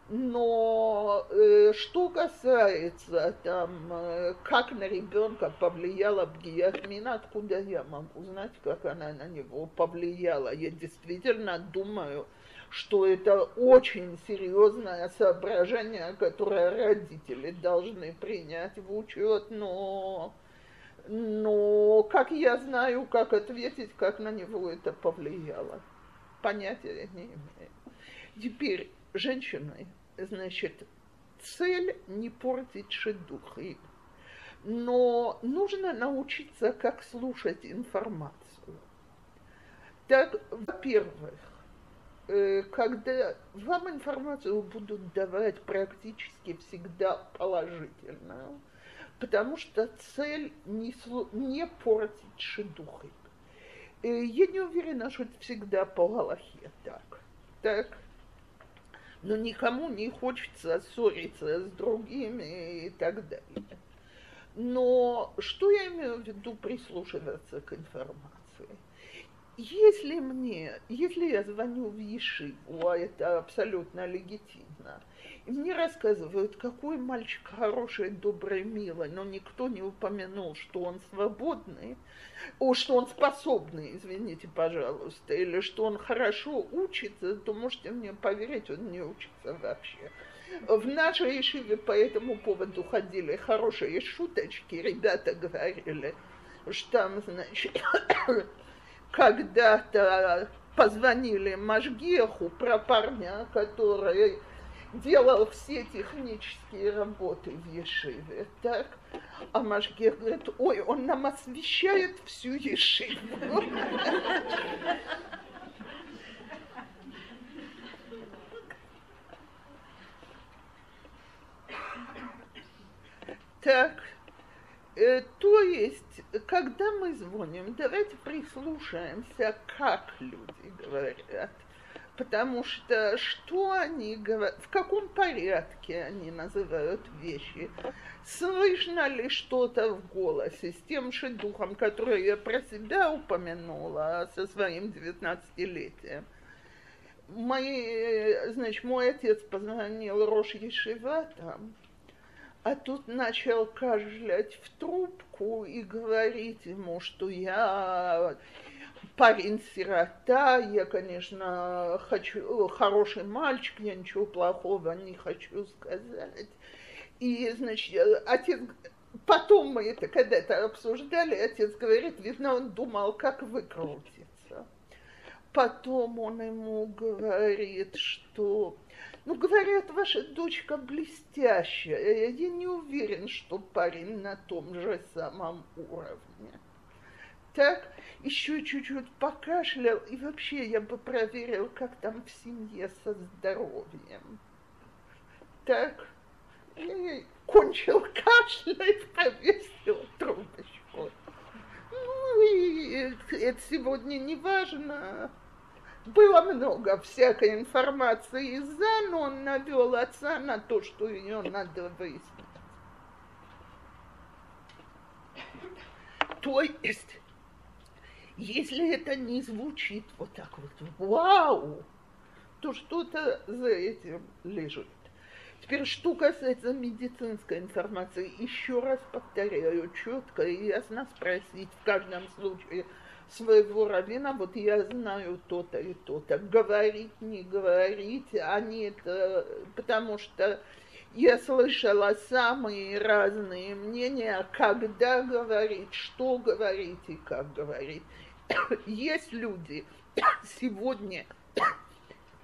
Но э, что касается там, э, как на ребенка повлияла Бгиятмина, откуда я могу знать, как она на него повлияла? Я действительно думаю, что это очень серьезное соображение, которое родители должны принять в учет, но, но как я знаю, как ответить, как на него это повлияло, понятия не имею. Теперь женщины, значит, цель не портить шедухи, но нужно научиться, как слушать информацию. Так, во-первых, когда вам информацию будут давать практически всегда положительную, потому что цель не, не портить шедухи. Э, я не уверена, что это всегда по Галахе так. Так. Но никому не хочется ссориться с другими и так далее. Но что я имею в виду прислушиваться к информации? Если мне, если я звоню в Ешиву, а это абсолютно легитимно, и мне рассказывают, какой мальчик хороший, добрый, милый, но никто не упомянул, что он свободный, о, что он способный, извините, пожалуйста, или что он хорошо учится, то можете мне поверить, он не учится вообще. В нашей Ешиве по этому поводу ходили хорошие шуточки, ребята говорили, что там, значит, когда-то позвонили Машгеху про парня, который делал все технические работы в Ешиве, так? А Машгех говорит, ой, он нам освещает всю Ешиву. Так, то есть, когда мы звоним, давайте прислушаемся, как люди говорят. потому что что они говорят, в каком порядке они называют вещи, слышно ли что-то в голосе с тем же духом, который я про себя упомянула со своим 19-летием. Мои, значит, мой отец позвонил Рош Ешива там, а тут начал кашлять в трубку и говорить ему, что я парень-сирота, я, конечно, хочу, хороший мальчик, я ничего плохого не хочу сказать. И, значит, отец, потом мы это когда-то обсуждали, отец говорит, видно, он думал, как выкрутиться. Потом он ему говорит, что, ну, говорят, ваша дочка блестящая, я не уверен, что парень на том же самом уровне так, еще чуть-чуть покашлял, и вообще я бы проверил, как там в семье со здоровьем. Так, и кончил кашлять, повесил трубочку. Ну, и это сегодня не важно. Было много всякой информации из-за, но он навел отца на то, что ее надо выяснить. То есть если это не звучит вот так вот, вау, то что-то за этим лежит. Теперь, что касается медицинской информации, еще раз повторяю, четко и ясно спросить в каждом случае своего равина, вот я знаю то-то и то-то, говорить, не говорить, они это, потому что я слышала самые разные мнения, когда говорить, что говорить и как говорить. Есть люди сегодня,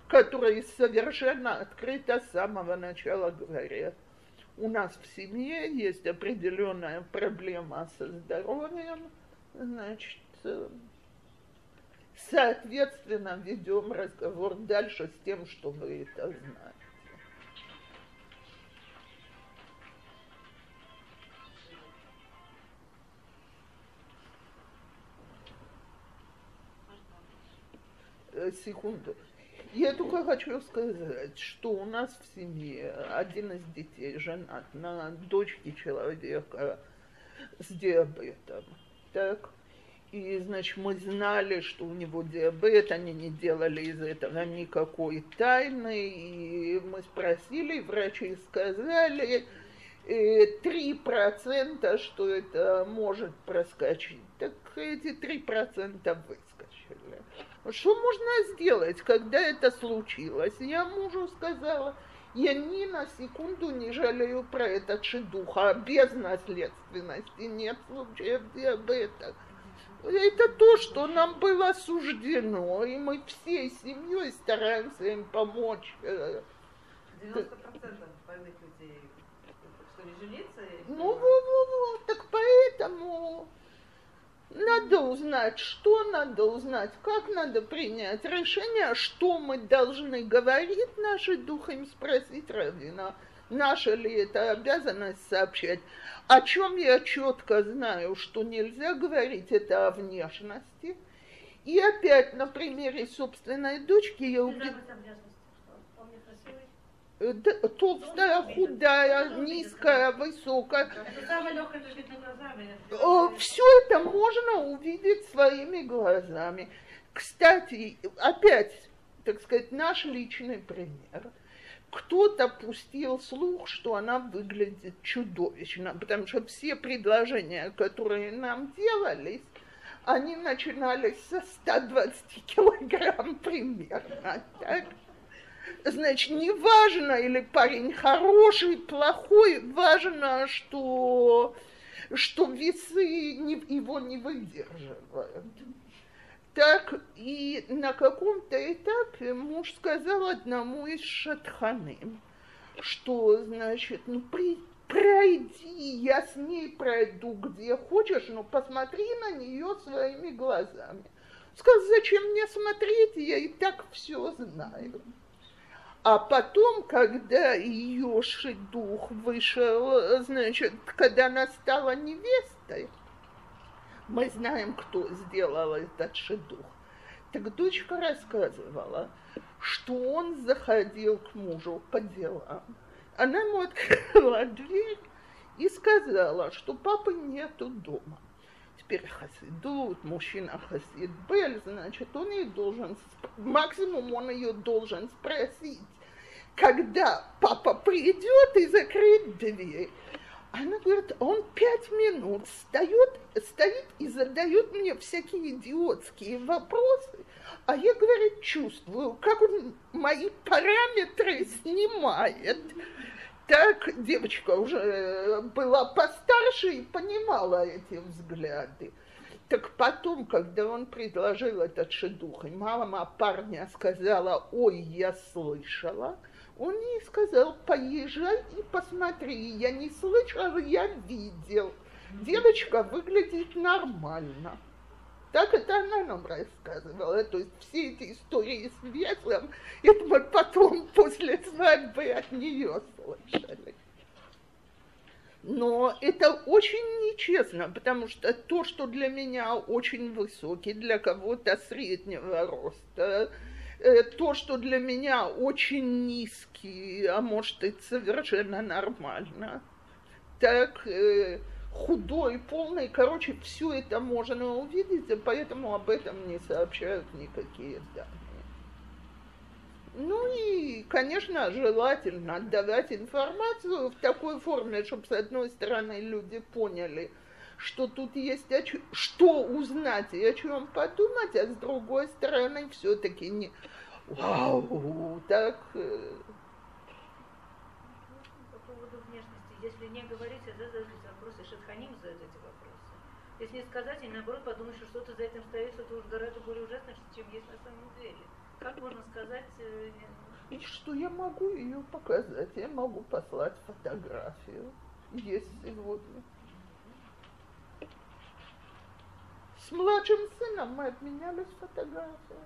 которые совершенно открыто с самого начала говорят, у нас в семье есть определенная проблема со здоровьем, значит, соответственно, ведем разговор дальше с тем, что вы это знаете. Э, секунду. Я только хочу сказать, что у нас в семье один из детей женат на дочке человека с диабетом. Так? И, значит, мы знали, что у него диабет, они не делали из этого никакой тайны. И мы спросили, врачи сказали, э, три процента, что это может проскочить. Так эти три процента выскочили. Что можно сделать, когда это случилось? Я мужу сказала, я ни на секунду не жалею про этот шедух, а без наследственности нет случаев диабета. Это то, что нам было суждено, и мы всей семьей стараемся им помочь. 90% больных людей, что не жениться? Ну, во-во-во, так поэтому надо узнать, что надо узнать, как надо принять решение, что мы должны говорить наши духом, спросить Равина, наша ли это обязанность сообщать. О чем я четко знаю, что нельзя говорить, это о внешности. И опять на примере собственной дочки я убедилась толстая, худая, низкая, высокая. Все это можно увидеть своими глазами. Кстати, опять, так сказать, наш личный пример. Кто-то пустил слух, что она выглядит чудовищно, потому что все предложения, которые нам делались, они начинались со 120 килограмм примерно. Так? Значит, не важно, или парень хороший, плохой, важно, что, что весы не, его не выдерживают. Так, и на каком-то этапе муж сказал одному из шатханы, что, значит, ну, при, пройди, я с ней пройду где хочешь, но посмотри на нее своими глазами. Сказал, зачем мне смотреть, я и так все знаю. А потом, когда ее дух вышел, значит, когда она стала невестой, мы знаем, кто сделал этот шедух. Так дочка рассказывала, что он заходил к мужу по делам. Она ему открыла дверь и сказала, что папы нету дома. Теперь хасидут, мужчина хасид Бель, значит, он ей должен, максимум он ее должен спросить, когда папа придет и закрыть дверь. Она говорит, он пять минут стоит, стоит и задает мне всякие идиотские вопросы, а я, говорит, чувствую, как он мои параметры снимает. Так девочка уже была постарше и понимала эти взгляды. Так потом, когда он предложил этот шедух, и мама парня сказала, ой, я слышала – он ей сказал, поезжай и посмотри. Я не слышал, я видел. Девочка выглядит нормально. Так это она нам рассказывала. То есть все эти истории с веслом, это мы потом после свадьбы от нее слышали. Но это очень нечестно, потому что то, что для меня очень высокий, для кого-то среднего роста, то, что для меня очень низкий, а может и совершенно нормально, так э, худой, полный, короче, все это можно увидеть, и поэтому об этом не сообщают никакие данные. Ну и, конечно, желательно давать информацию в такой форме, чтобы, с одной стороны, люди поняли – что тут есть о чем, что узнать и о чем подумать, а с другой стороны все-таки не вау, так... Э. По поводу внешности, если не говорить, а задать эти вопросы, Шатханим задать эти вопросы. Если не сказать, и наоборот подумать, что что-то за этим стоит, что-то уж гораздо более ужасное, чем есть на самом деле. Как можно сказать... Э, и что я могу ее показать? Я могу послать фотографию. Есть сегодня. С младшим сыном мы обменялись фотографиями.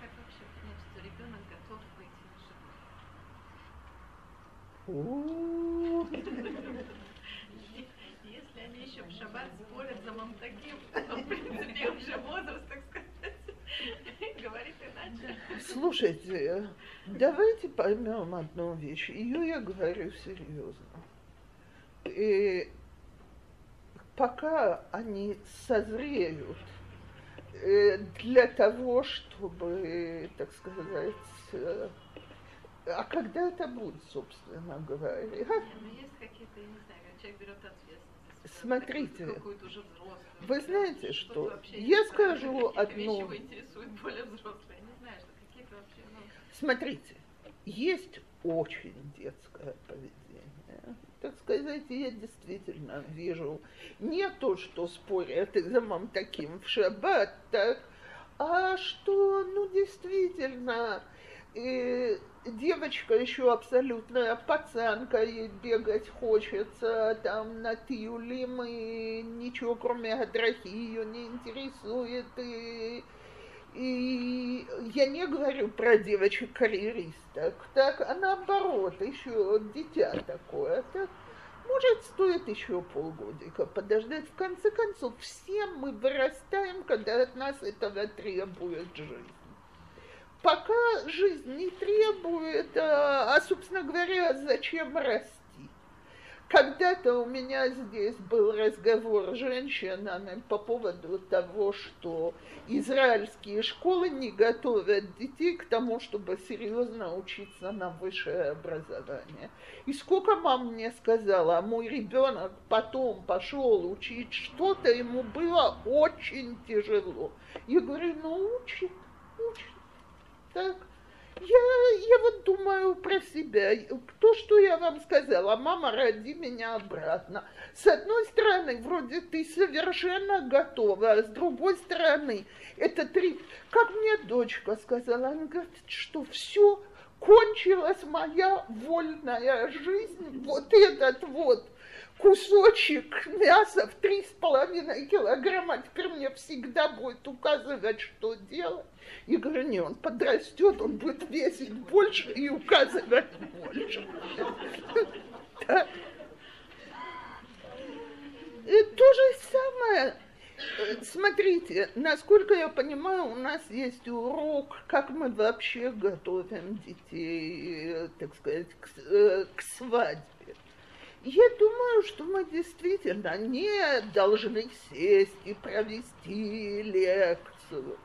Как вообще понять, что ребенок готов выйти на шаббат? Если они еще в шаббат спорят за мамтаким, то, в принципе, уже возраст, так сказать, говорит иначе. Слушайте, давайте поймем одну вещь. Ее я говорю серьезно. И пока они созреют э, для того, чтобы, так сказать, э, а когда это будет, собственно говоря? Ну, есть какие-то, я не знаю, человек берет ответственность. Смотрите, уже вы знаете, что, я скажу не знаю, что какие-то вообще... Ну... Смотрите, есть очень детское поведение. Так сказать, я действительно вижу не то, что спорят из-за таким в шаббат, так, а что, ну, действительно, и девочка еще абсолютная пацанка, ей бегать хочется, там на тюлем, и ничего кроме адрахи ее не интересует, и и я не говорю про девочек-карьеристок, так, а наоборот, еще дитя такое, так, может, стоит еще полгодика подождать. В конце концов, все мы вырастаем, когда от нас этого требует жизнь. Пока жизнь не требует, а, а собственно говоря, зачем расти? Когда-то у меня здесь был разговор с женщинами по поводу того, что израильские школы не готовят детей к тому, чтобы серьезно учиться на высшее образование. И сколько мам мне сказала, а мой ребенок потом пошел учить что-то, ему было очень тяжело. Я говорю, ну учит, учит. Так. Я, я вот думаю про себя. То, что я вам сказала, мама, роди меня обратно. С одной стороны, вроде ты совершенно готова, а с другой стороны, это три... Как мне дочка сказала, она говорит, что все кончилась моя вольная жизнь, вот этот вот кусочек мяса в три с половиной килограмма, теперь мне всегда будет указывать, что делать. И говорю, не, он подрастет, он будет весить больше и указывать больше. И то же самое. Смотрите, насколько я понимаю, у нас есть урок, как мы вообще готовим детей, э, так сказать, к, э, к свадьбе. Я думаю, что мы действительно не должны сесть и провести лекцию.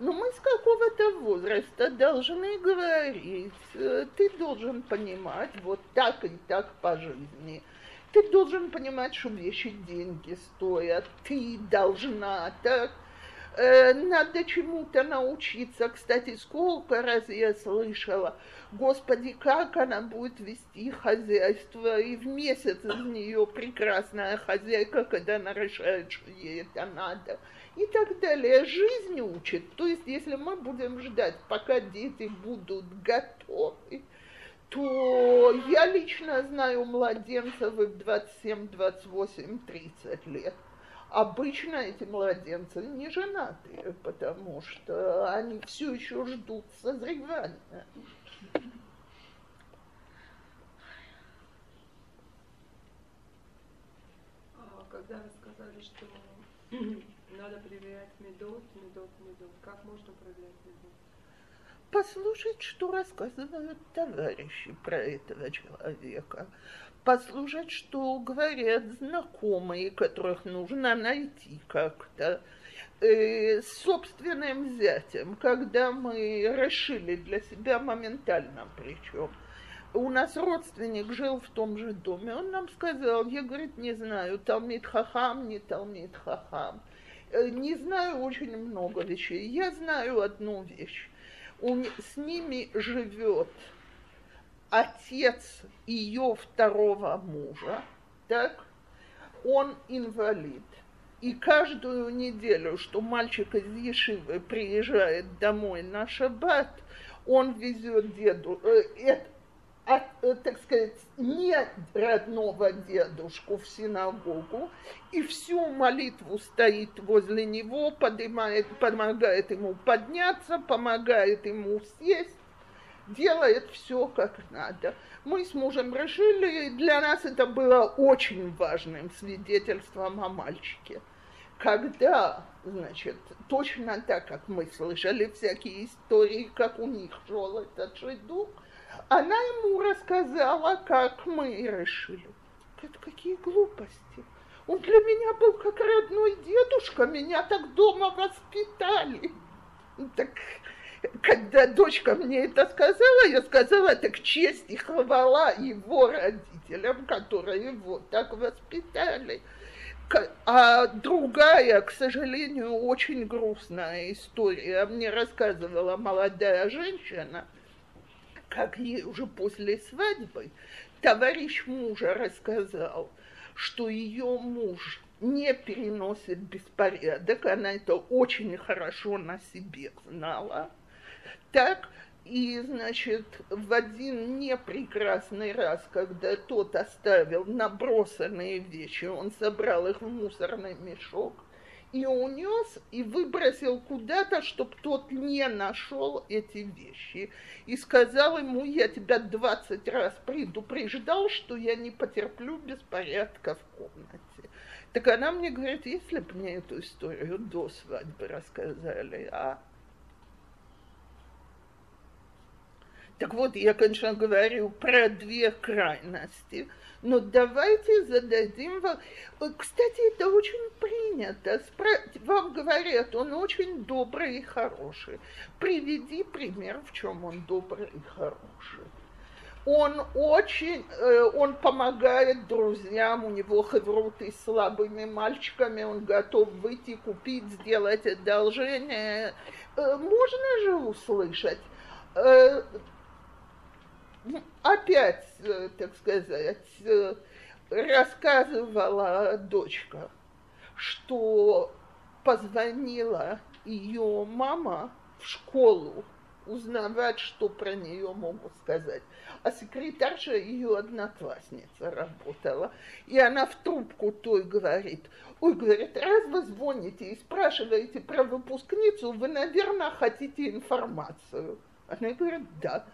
Но мы с какого-то возраста должны говорить, ты должен понимать вот так и так по жизни – ты должен понимать, что вещи деньги стоят. Ты должна так. Э, надо чему-то научиться. Кстати, сколько раз я слышала, Господи, как она будет вести хозяйство, и в месяц из нее прекрасная хозяйка, когда она решает, что ей это надо, и так далее. Жизнь учит. То есть, если мы будем ждать, пока дети будут готовы, то я лично знаю младенцев в 27, 28, 30 лет. Обычно эти младенцы не женатые, потому что они все еще ждут созревания. А когда вы сказали, что надо проверять медот, медот, медот, как можно проверять медот? Послушать, что рассказывают товарищи про этого человека, послушать, что говорят знакомые, которых нужно найти как-то, э, собственным зятем, когда мы решили для себя моментально причем. У нас родственник жил в том же доме, он нам сказал, я, говорит, не знаю, Талмит Хахам, не Талмит Хахам. Э, не знаю очень много вещей. Я знаю одну вещь с ними живет отец ее второго мужа, так, он инвалид. И каждую неделю, что мальчик из Ешивы приезжает домой на шаббат, он везет деду, э, от, э, так сказать, не родного дедушку в синагогу, и всю молитву стоит возле него, поднимает, помогает ему подняться, помогает ему сесть, делает все как надо. Мы с мужем решили, и для нас это было очень важным свидетельством о мальчике. Когда, значит, точно так, как мы слышали всякие истории, как у них шел этот шедух, она ему рассказала, как мы решили. Это какие глупости. Он для меня был как родной дедушка, меня так дома воспитали. Так, когда дочка мне это сказала, я сказала, так честь и хвала его родителям, которые его так воспитали. А другая, к сожалению, очень грустная история мне рассказывала молодая женщина – как ей уже после свадьбы товарищ мужа рассказал, что ее муж не переносит беспорядок, она это очень хорошо на себе знала. Так, и, значит, в один непрекрасный раз, когда тот оставил набросанные вещи, он собрал их в мусорный мешок, и унес, и выбросил куда-то, чтобы тот не нашел эти вещи. И сказал ему, я тебя двадцать раз предупреждал, что я не потерплю беспорядка в комнате. Так она мне говорит, если бы мне эту историю до свадьбы рассказали, а Так вот, я, конечно, говорю про две крайности, но давайте зададим вам... Кстати, это очень принято. Вам говорят, он очень добрый и хороший. Приведи пример, в чем он добрый и хороший. Он очень, э, он помогает друзьям, у него хевруты с слабыми мальчиками, он готов выйти, купить, сделать одолжение. Э, можно же услышать э, опять, э, так сказать, э, рассказывала дочка, что позвонила ее мама в школу узнавать, что про нее могут сказать. А секретарша ее одноклассница работала. И она в трубку той говорит, ой, говорит, раз вы звоните и спрашиваете про выпускницу, вы, наверное, хотите информацию. Она говорит, да.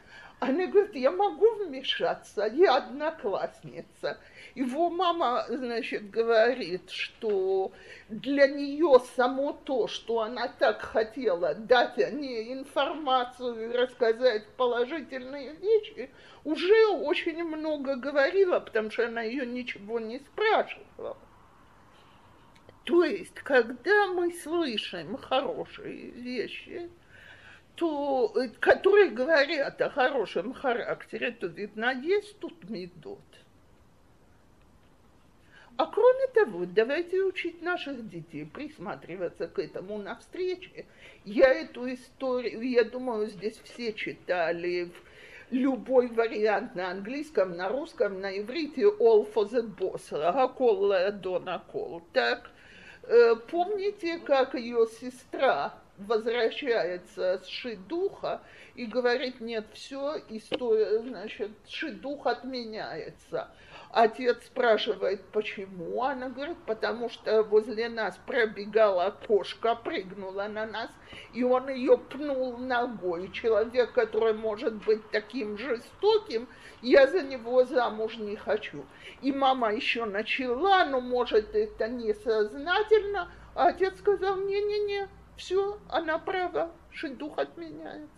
Она говорит, я могу вмешаться, я одноклассница. Его мама, значит, говорит, что для нее само то, что она так хотела дать о ней информацию и рассказать положительные вещи, уже очень много говорила, потому что она ее ничего не спрашивала. То есть, когда мы слышим хорошие вещи, то, э, которые говорят о хорошем характере, то видно, есть тут медот. А кроме того, давайте учить наших детей присматриваться к этому на встрече. Я эту историю, я думаю, здесь все читали любой вариант на английском, на русском, на иврите all for the boss, акол до накол. Так, э, помните, как ее сестра возвращается с шидуха и говорит, нет, все, история, значит, шидух отменяется. Отец спрашивает, почему? Она говорит, потому что возле нас пробегала кошка, прыгнула на нас, и он ее пнул ногой. Человек, который может быть таким жестоким, я за него замуж не хочу. И мама еще начала, но может это несознательно, а отец сказал, не-не-не, все, она права, шедух отменяется.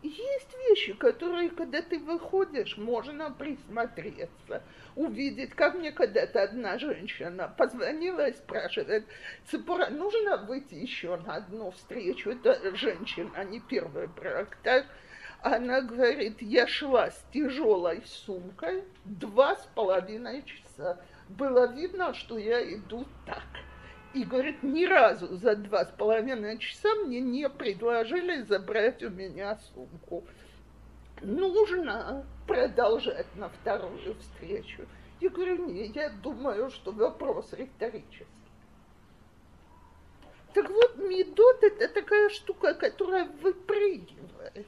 Есть вещи, которые, когда ты выходишь, можно присмотреться, увидеть, как мне когда-то одна женщина позвонила и спрашивает, Цепора, нужно выйти еще на одну встречу? Это женщина, а не первый брак, так? Она говорит, я шла с тяжелой сумкой два с половиной часа. Было видно, что я иду так – и говорит, ни разу за два с половиной часа мне не предложили забрать у меня сумку. Нужно продолжать на вторую встречу. Я говорю, нет, я думаю, что вопрос риторический. Так вот, медот – это такая штука, которая выпрыгивает.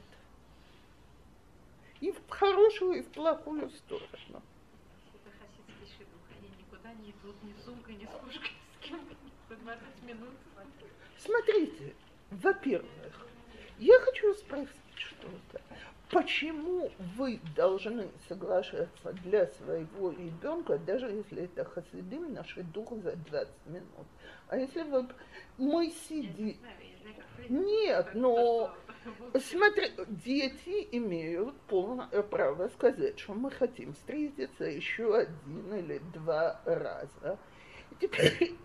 И в хорошую, и в плохую сторону. Это хасидский шедух. Они никуда не идут ни с сумкой, ни с кошкой, с кем 20 минут. Смотрите, во-первых, я хочу спросить что-то. Почему вы должны соглашаться для своего ребенка, даже если это хасидим, наши дух за 20 минут? А если вы... Мы сидим... Нет, но смотри, дети имеют полное право сказать, что мы хотим встретиться еще один или два раза. Теперь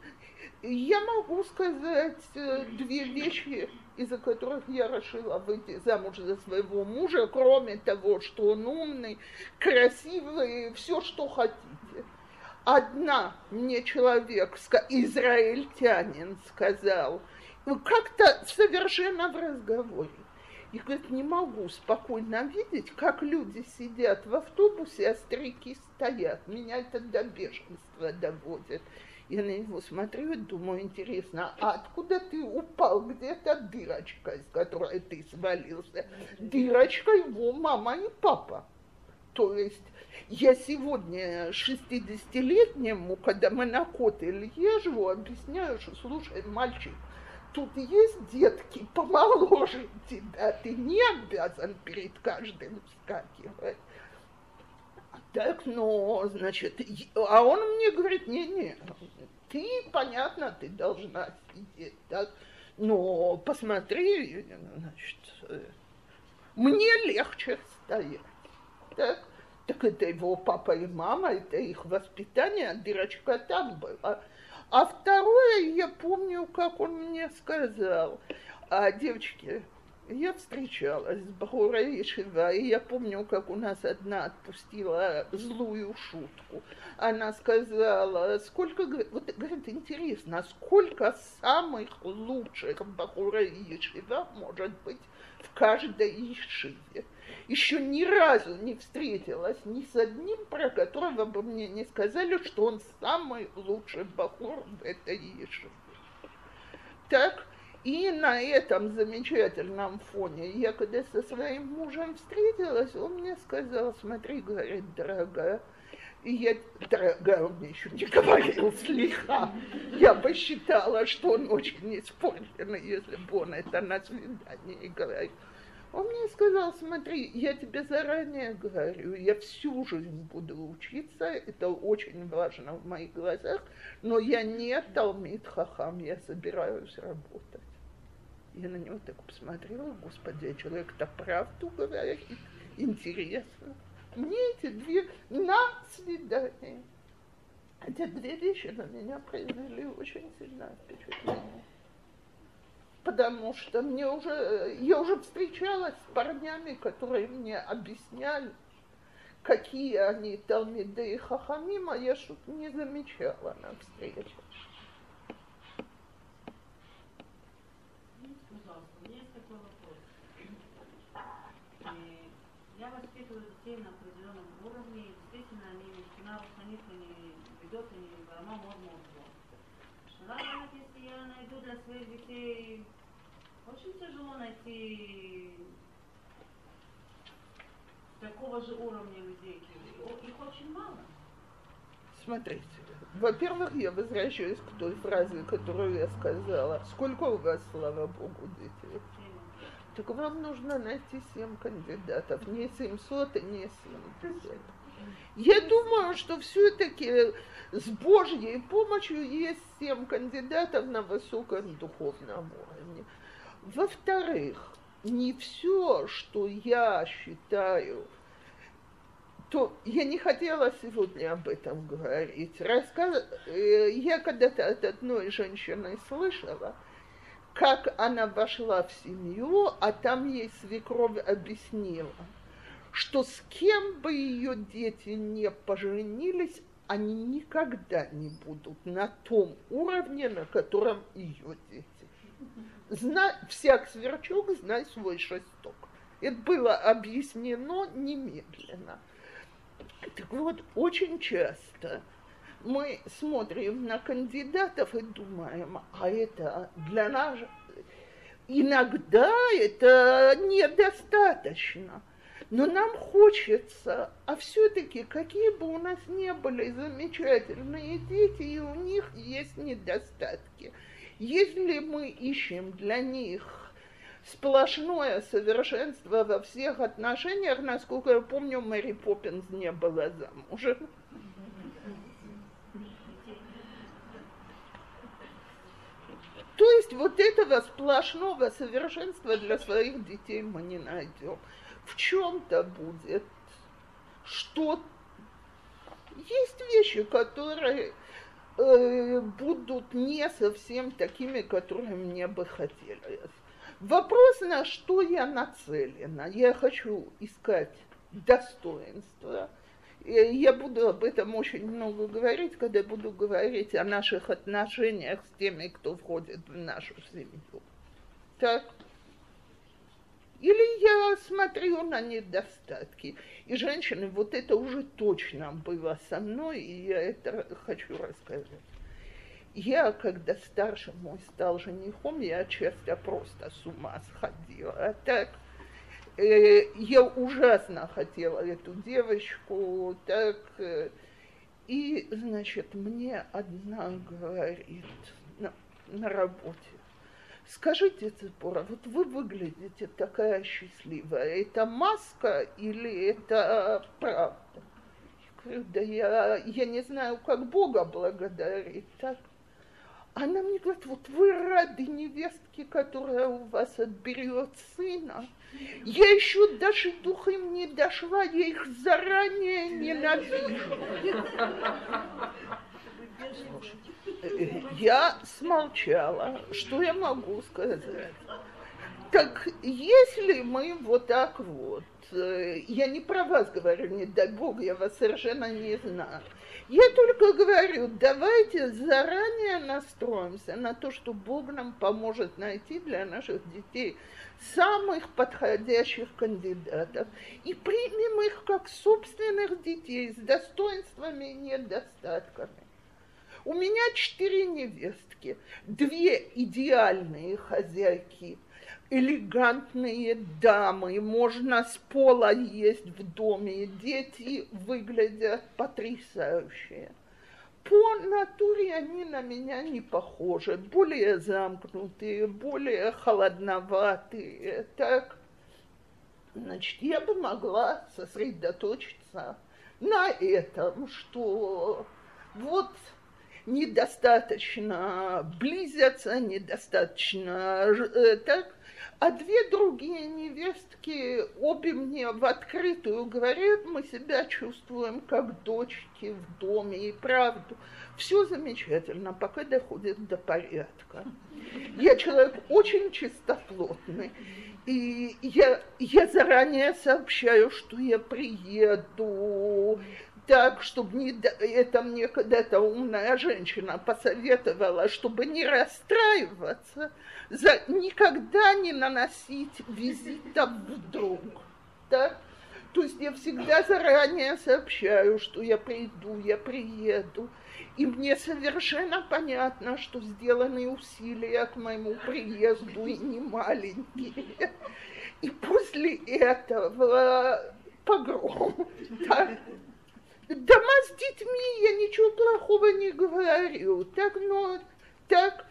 я могу сказать э, две вещи, из-за которых я решила выйти замуж за своего мужа, кроме того, что он умный, красивый, все, что хотите. Одна мне человек, израильтянин, сказал, как-то совершенно в разговоре. И говорит, не могу спокойно видеть, как люди сидят в автобусе, а старики стоят. Меня это до бешенства доводит. Я на него смотрю и думаю, интересно, а откуда ты упал? Где эта дырочка, из которой ты свалился? Дырочка его мама и папа. То есть я сегодня 60-летнему, когда мы на Котель езжу, объясняю, что, слушай, мальчик, тут есть детки помоложе тебя, ты не обязан перед каждым вскакивать. Так, ну, значит, а он мне говорит, не-не, ты, понятно, ты должна сидеть, так, но посмотри, значит, мне легче стоять, так, так это его папа и мама, это их воспитание, дырочка там была. А второе, я помню, как он мне сказал, а, девочки, я встречалась с Бахурой и я помню, как у нас одна отпустила злую шутку. Она сказала, сколько, вот, говорит, интересно, сколько самых лучших Бахурой Ишива может быть в каждой Ишиве. Еще ни разу не встретилась ни с одним, про которого бы мне не сказали, что он самый лучший Бахур в этой Ишиве. Так, и на этом замечательном фоне я когда со своим мужем встретилась, он мне сказал, смотри, говорит, дорогая, И я, дорогая, он мне еще не говорил слегка. Я бы считала, что он очень испорченный, если бы он это на свидании говорил. Он мне сказал, смотри, я тебе заранее говорю, я всю жизнь буду учиться, это очень важно в моих глазах, но я не Талмит Хахам, я собираюсь работать. Я на него так посмотрела, господи, человек-то правду говорит, интересно. Мне эти две на свидание. Эти две вещи на меня произвели очень сильное впечатление. Потому что мне уже, я уже встречалась с парнями, которые мне объясняли, какие они Талмиды и Хахамим, а я что-то не замечала на для своих детей, очень тяжело найти такого же уровня людей, их очень мало. Смотрите, во-первых, я возвращаюсь к той фразе, которую я сказала. Сколько у вас, слава Богу, детей? Так вам нужно найти семь кандидатов, не 700 и не 70. Я думаю, что все-таки с Божьей помощью есть семь кандидатов на высоком духовном уровне. Во-вторых, не все, что я считаю, то я не хотела сегодня об этом говорить. Рассказ... Э, я когда-то от одной женщины слышала, как она вошла в семью, а там ей свекровь объяснила, что с кем бы ее дети не поженились, они никогда не будут на том уровне, на котором ее дети. Знай, всяк сверчок, знай свой шесток. Это было объяснено немедленно. Так вот, очень часто мы смотрим на кандидатов и думаем, а это для нас иногда это недостаточно. Но нам хочется, а все-таки какие бы у нас не были замечательные дети, и у них есть недостатки. Если мы ищем для них сплошное совершенство во всех отношениях, насколько я помню, Мэри Поппинс не была замужем. То есть вот этого сплошного совершенства для своих детей мы не найдем. В чем-то будет что есть вещи, которые будут не совсем такими, которые мне бы хотелось. Вопрос, на что я нацелена. Я хочу искать достоинство, я буду об этом очень много говорить, когда буду говорить о наших отношениях с теми, кто входит в нашу семью. Так. Или я смотрю на недостатки. И женщины, вот это уже точно было со мной, и я это хочу рассказать. Я, когда старше мой стал женихом, я часто просто с ума сходила. А так Э, я ужасно хотела эту девочку, так, э, и, значит, мне одна говорит на, на работе, скажите, Цепора, вот вы выглядите такая счастливая, это маска или это правда? Я говорю, да я, я не знаю, как Бога благодарить, так? Она мне говорит, вот вы рады невестке, которая у вас отберет сына. Я еще даже духом не дошла, я их заранее ненавижу. Я смолчала. Что я могу сказать? Так если мы вот так вот, э, я не про вас говорю, не дай бог, я вас совершенно не знаю. Я только говорю, давайте заранее настроимся на то, что Бог нам поможет найти для наших детей самых подходящих кандидатов и примем их как собственных детей с достоинствами и недостатками. У меня четыре невестки, две идеальные хозяйки, элегантные дамы, можно с пола есть в доме, дети выглядят потрясающе. По натуре они на меня не похожи, более замкнутые, более холодноватые. Так, значит, я бы могла сосредоточиться на этом, что вот недостаточно близятся, недостаточно э, так, а две другие невестки, обе мне в открытую говорят, мы себя чувствуем как дочки в доме, и правду. Все замечательно, пока доходит до порядка. Я человек очень чистоплотный. И я, я заранее сообщаю, что я приеду, так, чтобы не... Это мне когда-то умная женщина посоветовала, чтобы не расстраиваться, за никогда не наносить визитов вдруг. Да? То есть я всегда заранее сообщаю, что я приду, я приеду. И мне совершенно понятно, что сделаны усилия к моему приезду и не маленькие. И после этого погром. Да, дома с детьми я ничего плохого не говорю. Так, но так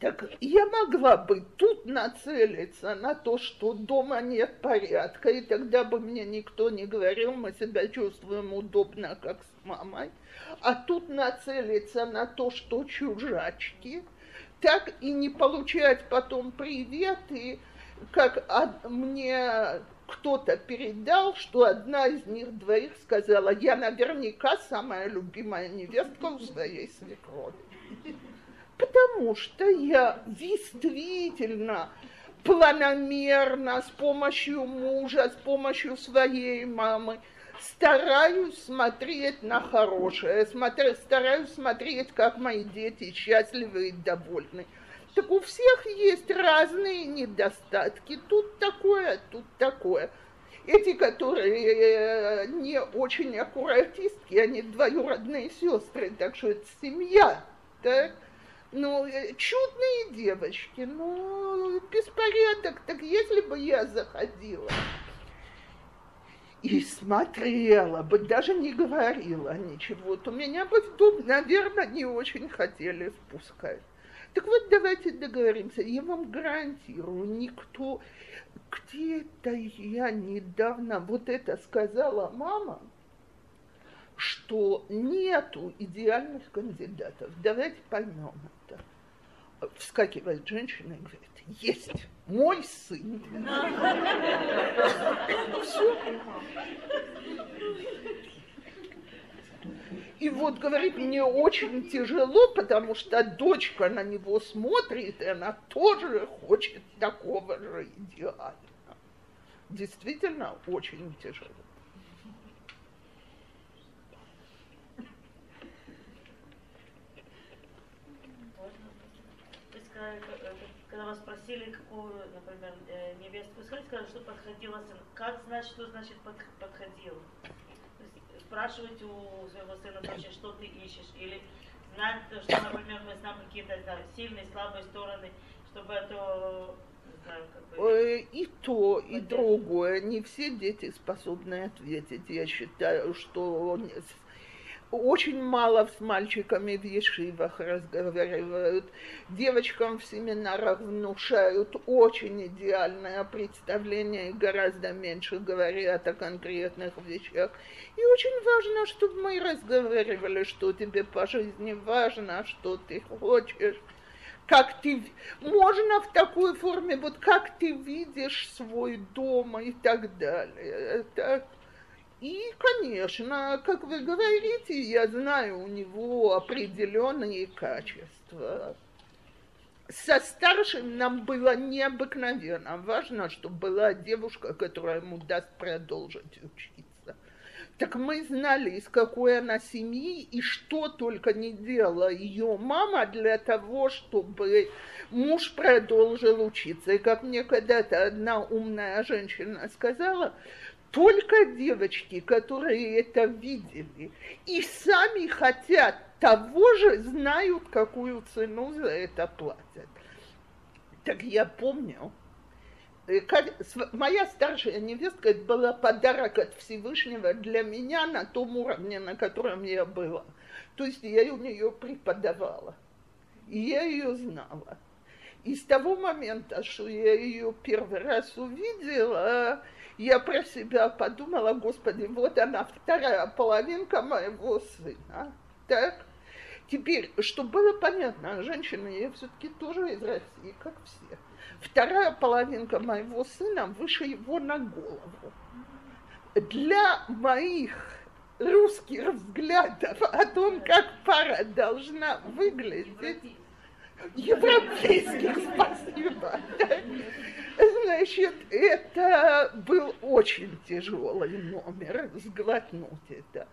так я могла бы тут нацелиться на то, что дома нет порядка, и тогда бы мне никто не говорил, мы себя чувствуем удобно, как с мамой. А тут нацелиться на то, что чужачки, так и не получать потом приветы, как мне кто-то передал, что одна из них двоих сказала, я наверняка самая любимая невестка у своей свекрови. Потому что я действительно планомерно, с помощью мужа, с помощью своей мамы, стараюсь смотреть на хорошее, смотрю, стараюсь смотреть, как мои дети счастливы и довольны. Так у всех есть разные недостатки. Тут такое, тут такое. Эти, которые э, не очень аккуратистки, они двоюродные сестры, так что это семья. Так? Ну, э, чудные девочки, ну, беспорядок, так если бы я заходила и смотрела бы, даже не говорила ничего, то меня бы в дом, наверное, не очень хотели впускать. Так вот, давайте договоримся, я вам гарантирую, никто, где-то я недавно вот это сказала мама, что нету идеальных кандидатов. Давайте поймем это. Вскакивает женщина и говорит, есть мой сын. Все. И вот, говорит, мне очень тяжело, потому что дочка на него смотрит, и она тоже хочет такого же идеала. Действительно, очень тяжело. когда вас спросили, какую, например, э, невестку искать, сказали, что подходила сын. Как знать, что значит подходил? Спрашивать у своего сына, значит, что ты ищешь? Или знать, что, например, мы знаем какие-то да, сильные, слабые стороны, чтобы это и то, и другое. Не все дети способны ответить. Я считаю, что очень мало с мальчиками в ешивах разговаривают. Девочкам в семинарах внушают очень идеальное представление и гораздо меньше говорят о конкретных вещах. И очень важно, чтобы мы разговаривали, что тебе по жизни важно, что ты хочешь как ты, можно в такой форме, вот как ты видишь свой дом и так далее. Так. И, конечно, как вы говорите, я знаю у него определенные качества. Со старшим нам было необыкновенно важно, чтобы была девушка, которая ему даст продолжить учиться. Так мы знали, из какой она семьи и что только не делала ее мама для того, чтобы муж продолжил учиться. И как мне когда-то одна умная женщина сказала, только девочки, которые это видели и сами хотят того же, знают, какую цену за это платят. Так я помню, э, как- моя старшая невестка это была подарок от Всевышнего для меня на том уровне, на котором я была. То есть я у нее преподавала. И я ее знала. И с того момента, что я ее первый раз увидела, я про себя подумала, господи, вот она вторая половинка моего сына. Так? Теперь, чтобы было понятно, женщина, я все-таки тоже из России, как все. Вторая половинка моего сына выше его на голову. Для моих русских взглядов о том, как пара должна выглядеть, европейских, спасибо. Значит, это был очень тяжелый номер, сглотнуть это.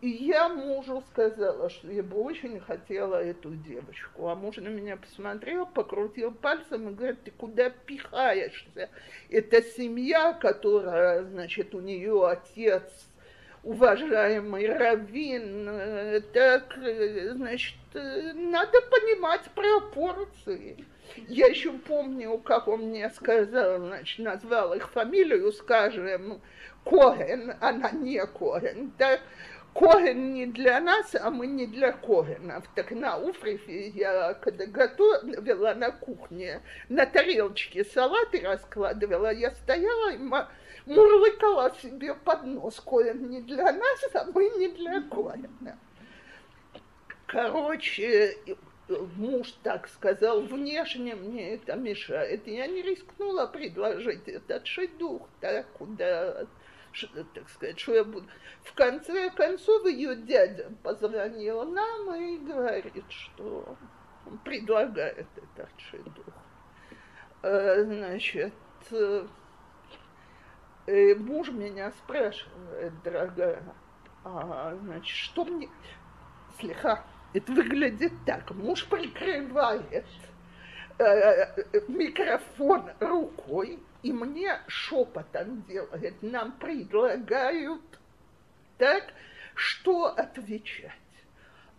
И я мужу сказала, что я бы очень хотела эту девочку. А муж на меня посмотрел, покрутил пальцем и говорит, ты куда пихаешься? Это семья, которая, значит, у нее отец уважаемый раввин, так, э, значит, э, надо понимать пропорции. Я еще помню, как он мне сказал, значит, назвал их фамилию, скажем, Коген, она не Коген, да, Коген не для нас, а мы не для Когенов. Так на Уфрифе я, когда готовила на кухне, на тарелочке салаты раскладывала, я стояла и мурлыкала себе под нос. Коэн не для нас, а мы не для Коэна. Короче, муж так сказал, внешне мне это мешает. Я не рискнула предложить этот шедух, да, куда, так сказать, что я буду. В конце концов ее дядя позвонил нам и говорит, что предлагает этот шедух. Э, Значит, э, э, муж меня спрашивает, дорогая, а, значит, что мне... Слегка, это выглядит так. Муж прикрывает э, э, микрофон рукой и мне шепотом делает. Нам предлагают так, что отвечать.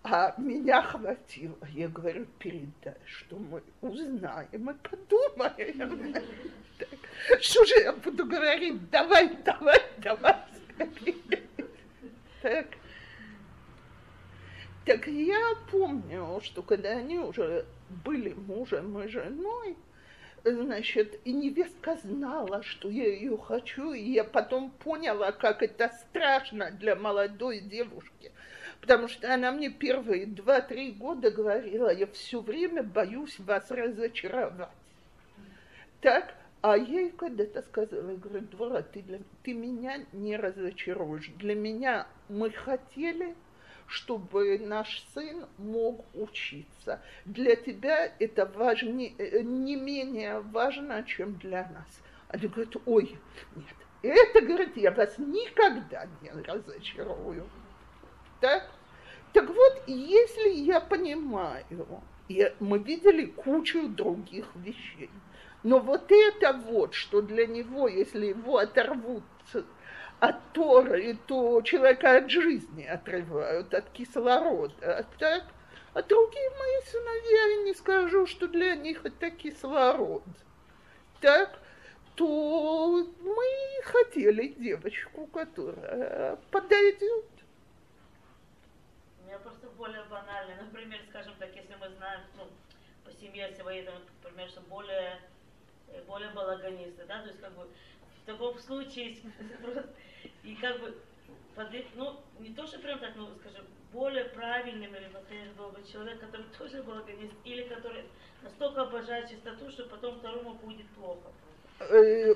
А меня хватило. Я говорю, передай, что мы узнаем и подумаем. Так. Что же я буду говорить? Давай, давай, давай. Так. Так я помню, что когда они уже были мужем и женой, значит, и невестка знала, что я ее хочу, и я потом поняла, как это страшно для молодой девушки. Потому что она мне первые два-три года говорила, я все время боюсь вас разочаровать. Так, а я ей когда-то сказала, я говорю, Двора, ты, для, ты меня не разочаруешь. Для меня мы хотели, чтобы наш сын мог учиться. Для тебя это важнее, э, не менее важно, чем для нас. Она говорит, ой, нет, это, говорит, я вас никогда не разочарую. Так? Так вот, если я понимаю, и мы видели кучу других вещей, но вот это вот, что для него, если его оторвут от Торы, то человека от жизни отрывают, от кислорода. Так? А другие мои сыновья, я не скажу, что для них это кислород. Так? То мы хотели девочку, которая подойдет. У меня просто более банально. Например, скажем так, если мы знаем, ну, по семье своей, например, что более, более балаганисты, да, то есть как бы в таком случае и как бы подъ- ну, не то, что прям так, ну, скажем, более правильным или например, был бы человек, который тоже балаганист, или который настолько обожает чистоту, что потом второму будет плохо. Э,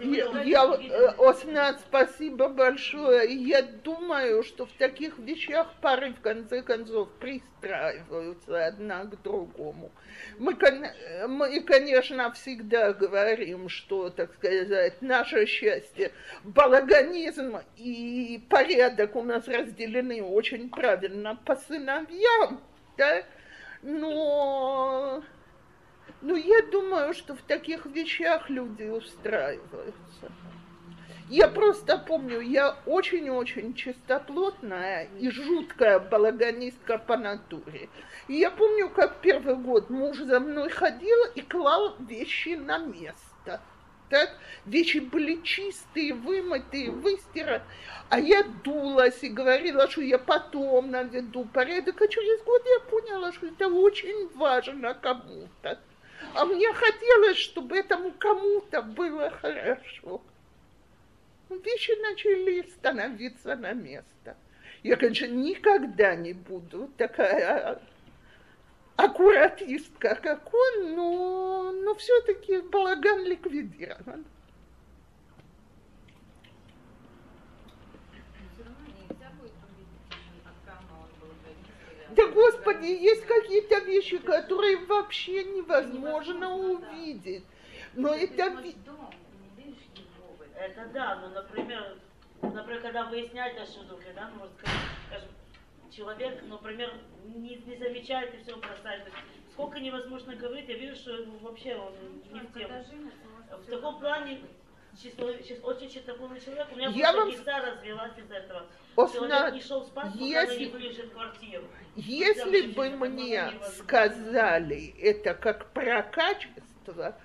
Я, я, э, спасибо большое. Я думаю, что в таких вещах пары в конце концов пристраиваются одна к другому. Мы, мы, конечно, всегда говорим, что, так сказать, наше счастье, балаганизм и порядок у нас разделены очень правильно по сыновьям, да? но ну, я думаю, что в таких вещах люди устраиваются. Я просто помню, я очень-очень чистоплотная и жуткая балаганистка по натуре. И я помню, как первый год муж за мной ходил и клал вещи на место. Так? Вещи были чистые, вымытые, выстираны. А я дулась и говорила, что я потом наведу порядок. А через год я поняла, что это очень важно кому-то. А мне хотелось, чтобы этому кому-то было хорошо. Вещи начали становиться на место. Я, конечно, никогда не буду такая аккуратистка, как он, но, но все-таки балаган ликвидирован. Да, Господи, есть какие-то вещи, которые вообще невозможно увидеть. Но это... Это да, но, например, например, когда выясняют ошибки, да, может скажем, человек, например, не, не замечает и все бросает. Сколько невозможно говорить, я вижу, что вообще он не в тему. В таком плане очень чистоплотный человек. У меня я вам... развелась из этого. Осна... спать, если... Если бы мне сказали это как про качество,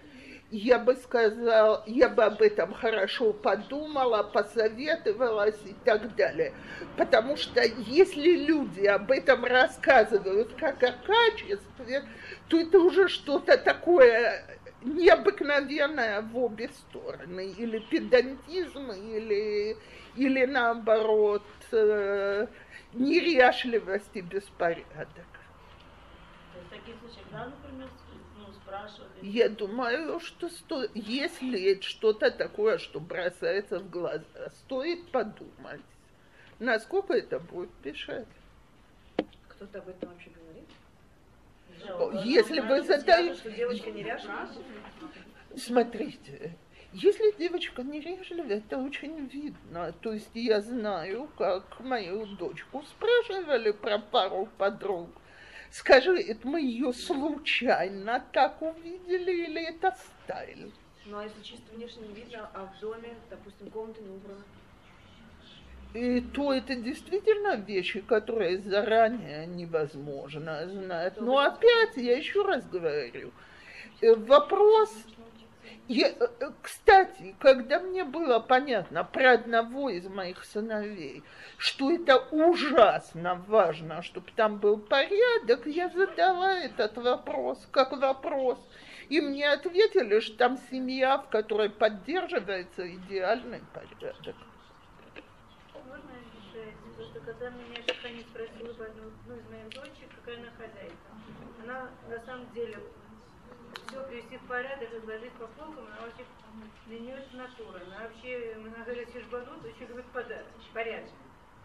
я бы сказал, я бы об этом хорошо подумала, посоветовалась и так далее. Потому что если люди об этом рассказывают как о качестве, то это уже что-то такое необыкновенное в обе стороны. Или педантизм, или, или наоборот э, неряшливость и беспорядок. В таких случаях, да, например, спрашивали? Я думаю, что сто... если что-то такое, что бросается в глаза, стоит подумать, насколько это будет мешать. Кто-то об этом вообще говорит? Если вы задаете... Что девочка неряшливая? Смотрите, если девочка неряшливая, это очень видно. То есть я знаю, как мою дочку спрашивали про пару подруг. Скажи, это мы ее случайно так увидели или это стайл? Ну, а если чисто внешне не видно, а в доме, допустим, комната не убрана? И то это действительно вещи, которые заранее невозможно знать. Но опять, я еще раз говорю, э, вопрос я, э, э, кстати, когда мне было понятно про одного из моих сыновей, что это ужасно важно, чтобы там был порядок, я задала этот вопрос как вопрос. И мне ответили, что там семья, в которой поддерживается идеальный порядок. Можно еще, потому что когда меня Шахани спросила одну, одну из моих дочек, какая она хозяйка, она на самом деле все привести в порядок, разложить по полкам, она вообще для нее это натура. Она вообще, она говорит, сижбанут, еще говорит подарок, порядок.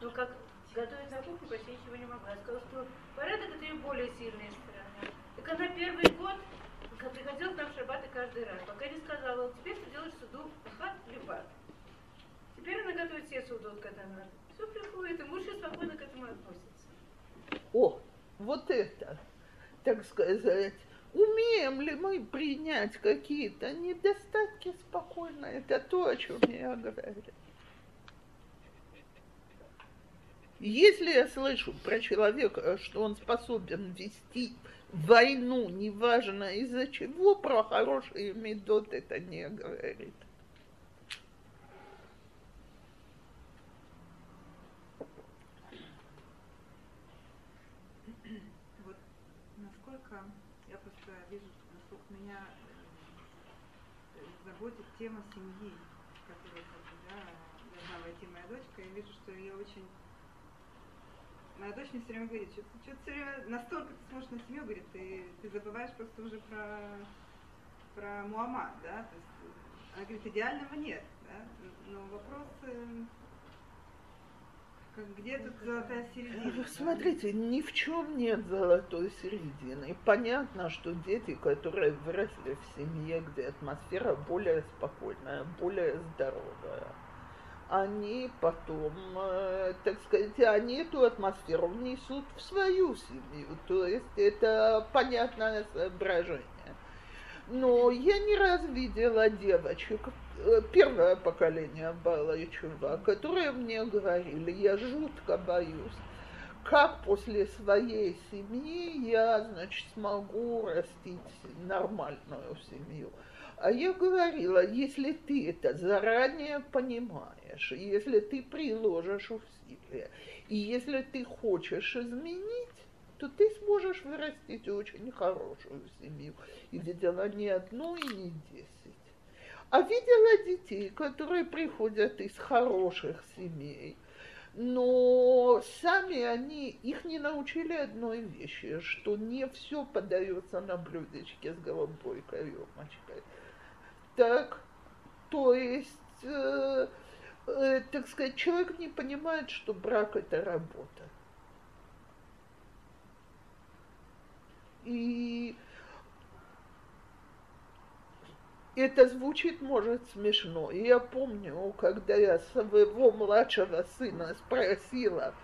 Но как готовить на кухне почти ничего не могла. Я сказала, что порядок это ее более сильная сторона. Так она первый год приходила к нам в шабаты каждый раз, пока не сказала, теперь ты делаешь суду хат либат. Теперь она готовит все судот, когда надо. Все приходит, и муж спокойно к этому относится. О, вот это, так сказать, Умеем ли мы принять какие-то недостатки спокойно? Это то, о чем я говорю. Если я слышу про человека, что он способен вести войну, неважно из-за чего, про хороший медот это не говорит. заботит тема семьи, которую, как бы, да, должна войти моя дочка. Я вижу, что ее очень... Моя дочь мне все время говорит, что, что все время настолько ты смотришь на семью, говорит, ты, ты забываешь просто уже про, про Муаммад, да, то есть она говорит, идеального нет, да, но вопрос, э, где тут золотая середина? Смотрите, ни в чем нет золотой середины. Понятно, что дети, которые выросли в семье, где атмосфера более спокойная, более здоровая, они потом, э, так сказать, они эту атмосферу внесут в свою семью. То есть это понятное соображение. Но я не раз видела девочек, первое поколение Балайчува, которые мне говорили, я жутко боюсь, как после своей семьи я, значит, смогу растить нормальную семью. А я говорила, если ты это заранее понимаешь, если ты приложишь усилия, и если ты хочешь изменить, то ты сможешь вырастить очень хорошую семью. И видела не одну и не десять. А видела детей, которые приходят из хороших семей, но сами они, их не научили одной вещи, что не все подается на блюдечке с голубой каемочкой. Так, то есть, э, э, так сказать, человек не понимает, что брак это работа. И это звучит, может, смешно. И я помню, когда я своего младшего сына спросила,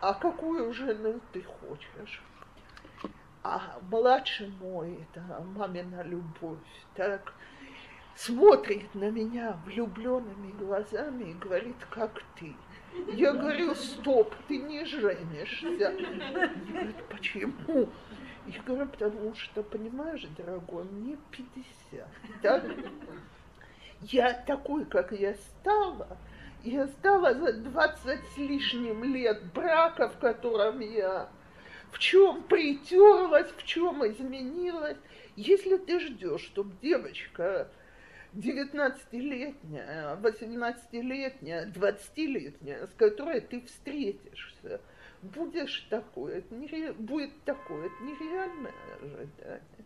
а какую жену ты хочешь? А младший мой, это мамина любовь, так смотрит на меня влюбленными глазами и говорит, как ты. Я говорю, стоп, ты не женишься. Говорит, почему? Я говорю, потому что, понимаешь, дорогой, мне 50. Так? Я такой, как я стала, я стала за 20 с лишним лет брака, в котором я в чем притерлась, в чем изменилась. Если ты ждешь, чтобы девочка 19-летняя, 18-летняя, 20-летняя, с которой ты встретишься, будешь такой, это нере... будет такое, это нереальное ожидание.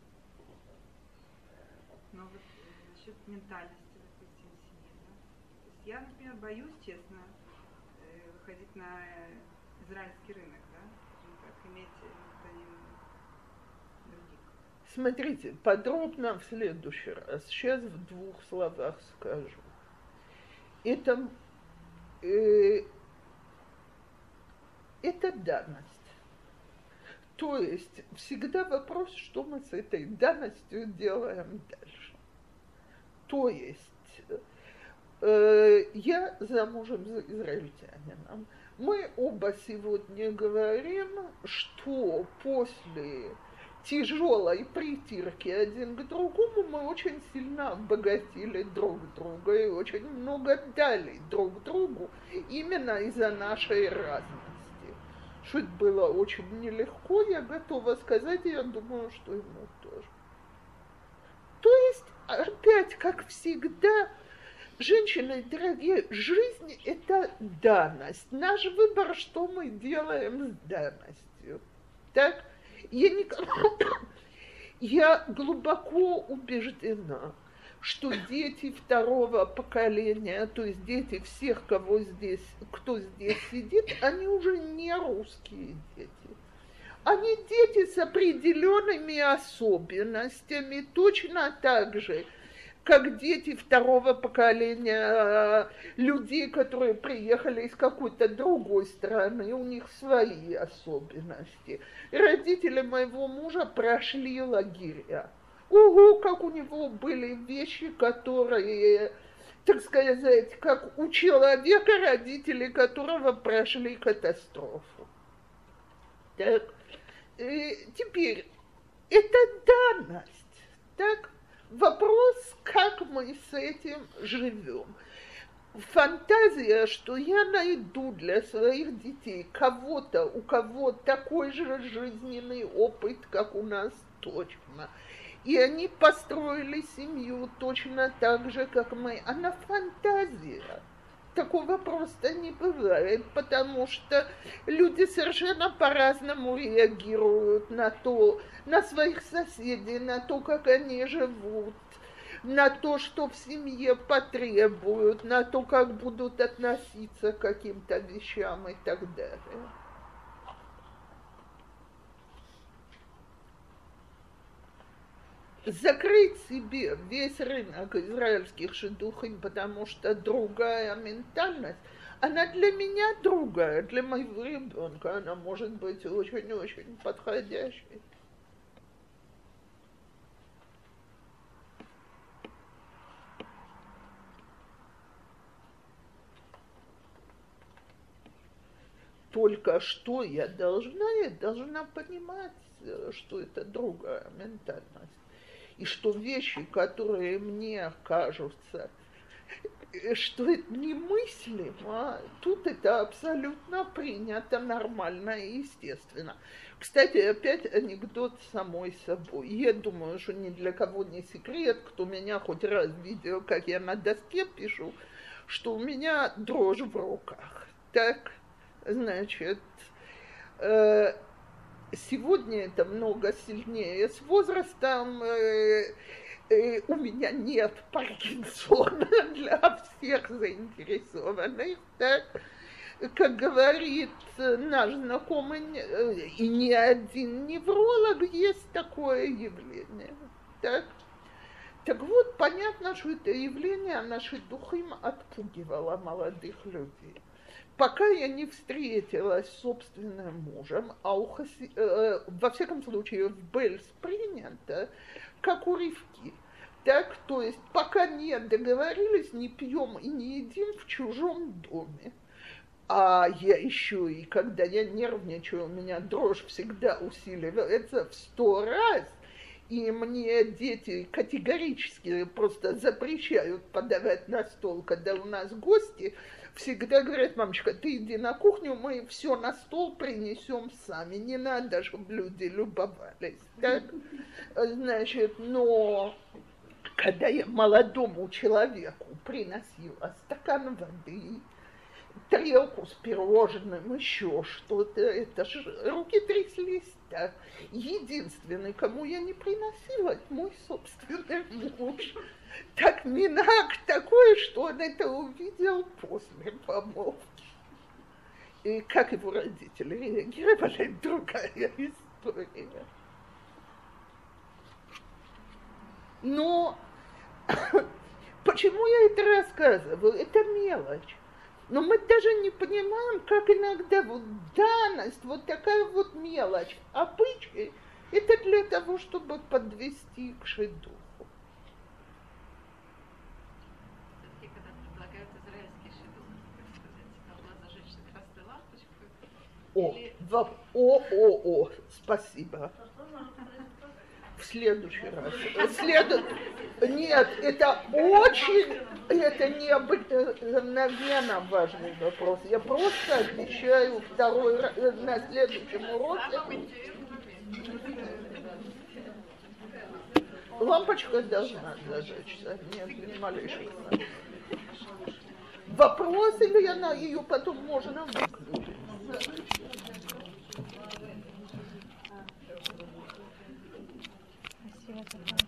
Но вот э, насчет ментальности, допустим, семьи, да? То есть я, например, боюсь, честно, э, выходить на э, израильский рынок, да, скажем так, иметь гражданин других. Смотрите, подробно в следующий раз. Сейчас в двух словах скажу. Это э, это данность. То есть всегда вопрос, что мы с этой данностью делаем дальше. То есть э, я замужем за израильтянином. Мы оба сегодня говорим, что после тяжелой притирки один к другому мы очень сильно обогатили друг друга и очень много дали друг другу именно из-за нашей разности что было очень нелегко, я готова сказать, и я думаю, что ему тоже. То есть, опять, как всегда, женщины, дорогие, жизнь – это данность. Наш выбор, что мы делаем с данностью. Так? Я, никому, я глубоко убеждена, что дети второго поколения, то есть дети всех, кого здесь, кто здесь сидит, они уже не русские дети. Они дети с определенными особенностями, точно так же, как дети второго поколения людей, которые приехали из какой-то другой страны, у них свои особенности. Родители моего мужа прошли лагеря. Ого, как у него были вещи, которые, так сказать, как у человека, родители которого прошли катастрофу. Так, и теперь, это данность. Так, вопрос, как мы с этим живем. Фантазия, что я найду для своих детей кого-то, у кого такой же жизненный опыт, как у нас точно – и они построили семью точно так же, как мы. Она фантазия. Такого просто не бывает, потому что люди совершенно по-разному реагируют на то, на своих соседей, на то, как они живут, на то, что в семье потребуют, на то, как будут относиться к каким-то вещам и так далее. закрыть себе весь рынок израильских шедухим, потому что другая ментальность, она для меня другая, для моего ребенка она может быть очень-очень подходящей. Только что я должна, я должна понимать, э, что это другая ментальность. И что вещи, которые мне кажутся Э, что это немыслимо, тут это абсолютно принято, нормально и естественно. Кстати, опять анекдот самой собой. Я думаю, что ни для кого не секрет, кто меня хоть раз видел, как я на доске пишу, что у меня дрожь в руках. Так, значит, э, сегодня это много сильнее. С возрастом э, э, у меня нет Паркинсона для всех заинтересованных, так? Как говорит наш знакомый, э, и ни один невролог, есть такое явление. Так? Так вот, понятно, что это явление наши духим отпугивало молодых людей. Пока я не встретилась с собственным мужем, а у Хаси, э, во всяком случае в Бельс принято, как у Ривки. Так, то есть пока не договорились, не пьем и не едим в чужом доме. А я еще и когда я нервничаю, у меня дрожь всегда усиливается в сто раз. И мне дети категорически просто запрещают подавать на стол, когда у нас гости. Всегда говорят, мамочка, ты иди на кухню, мы все на стол принесем сами. Не надо, чтобы люди любовались. Так? Значит, но когда я молодому человеку приносила стакан воды, тарелку с пирожным, еще что-то, это же руки тряслись так. Единственный, кому я не приносила, это мой собственный муж. Так минак такой, что он это увидел после помолвки. И как его родители реагировали, другая история. Но почему я это рассказываю? Это мелочь. Но мы даже не понимаем, как иногда вот данность, вот такая вот мелочь, обычай, это для того, чтобы подвести к шедуху. О, о, о, о, спасибо в следующий раз. След... Нет, это очень, это необыкновенно важный вопрос. Я просто обещаю второй раз, на следующем уроке. Лампочка должна зажечься, нет ни малейших Вопрос или она ее потом можно выключить? Спасибо.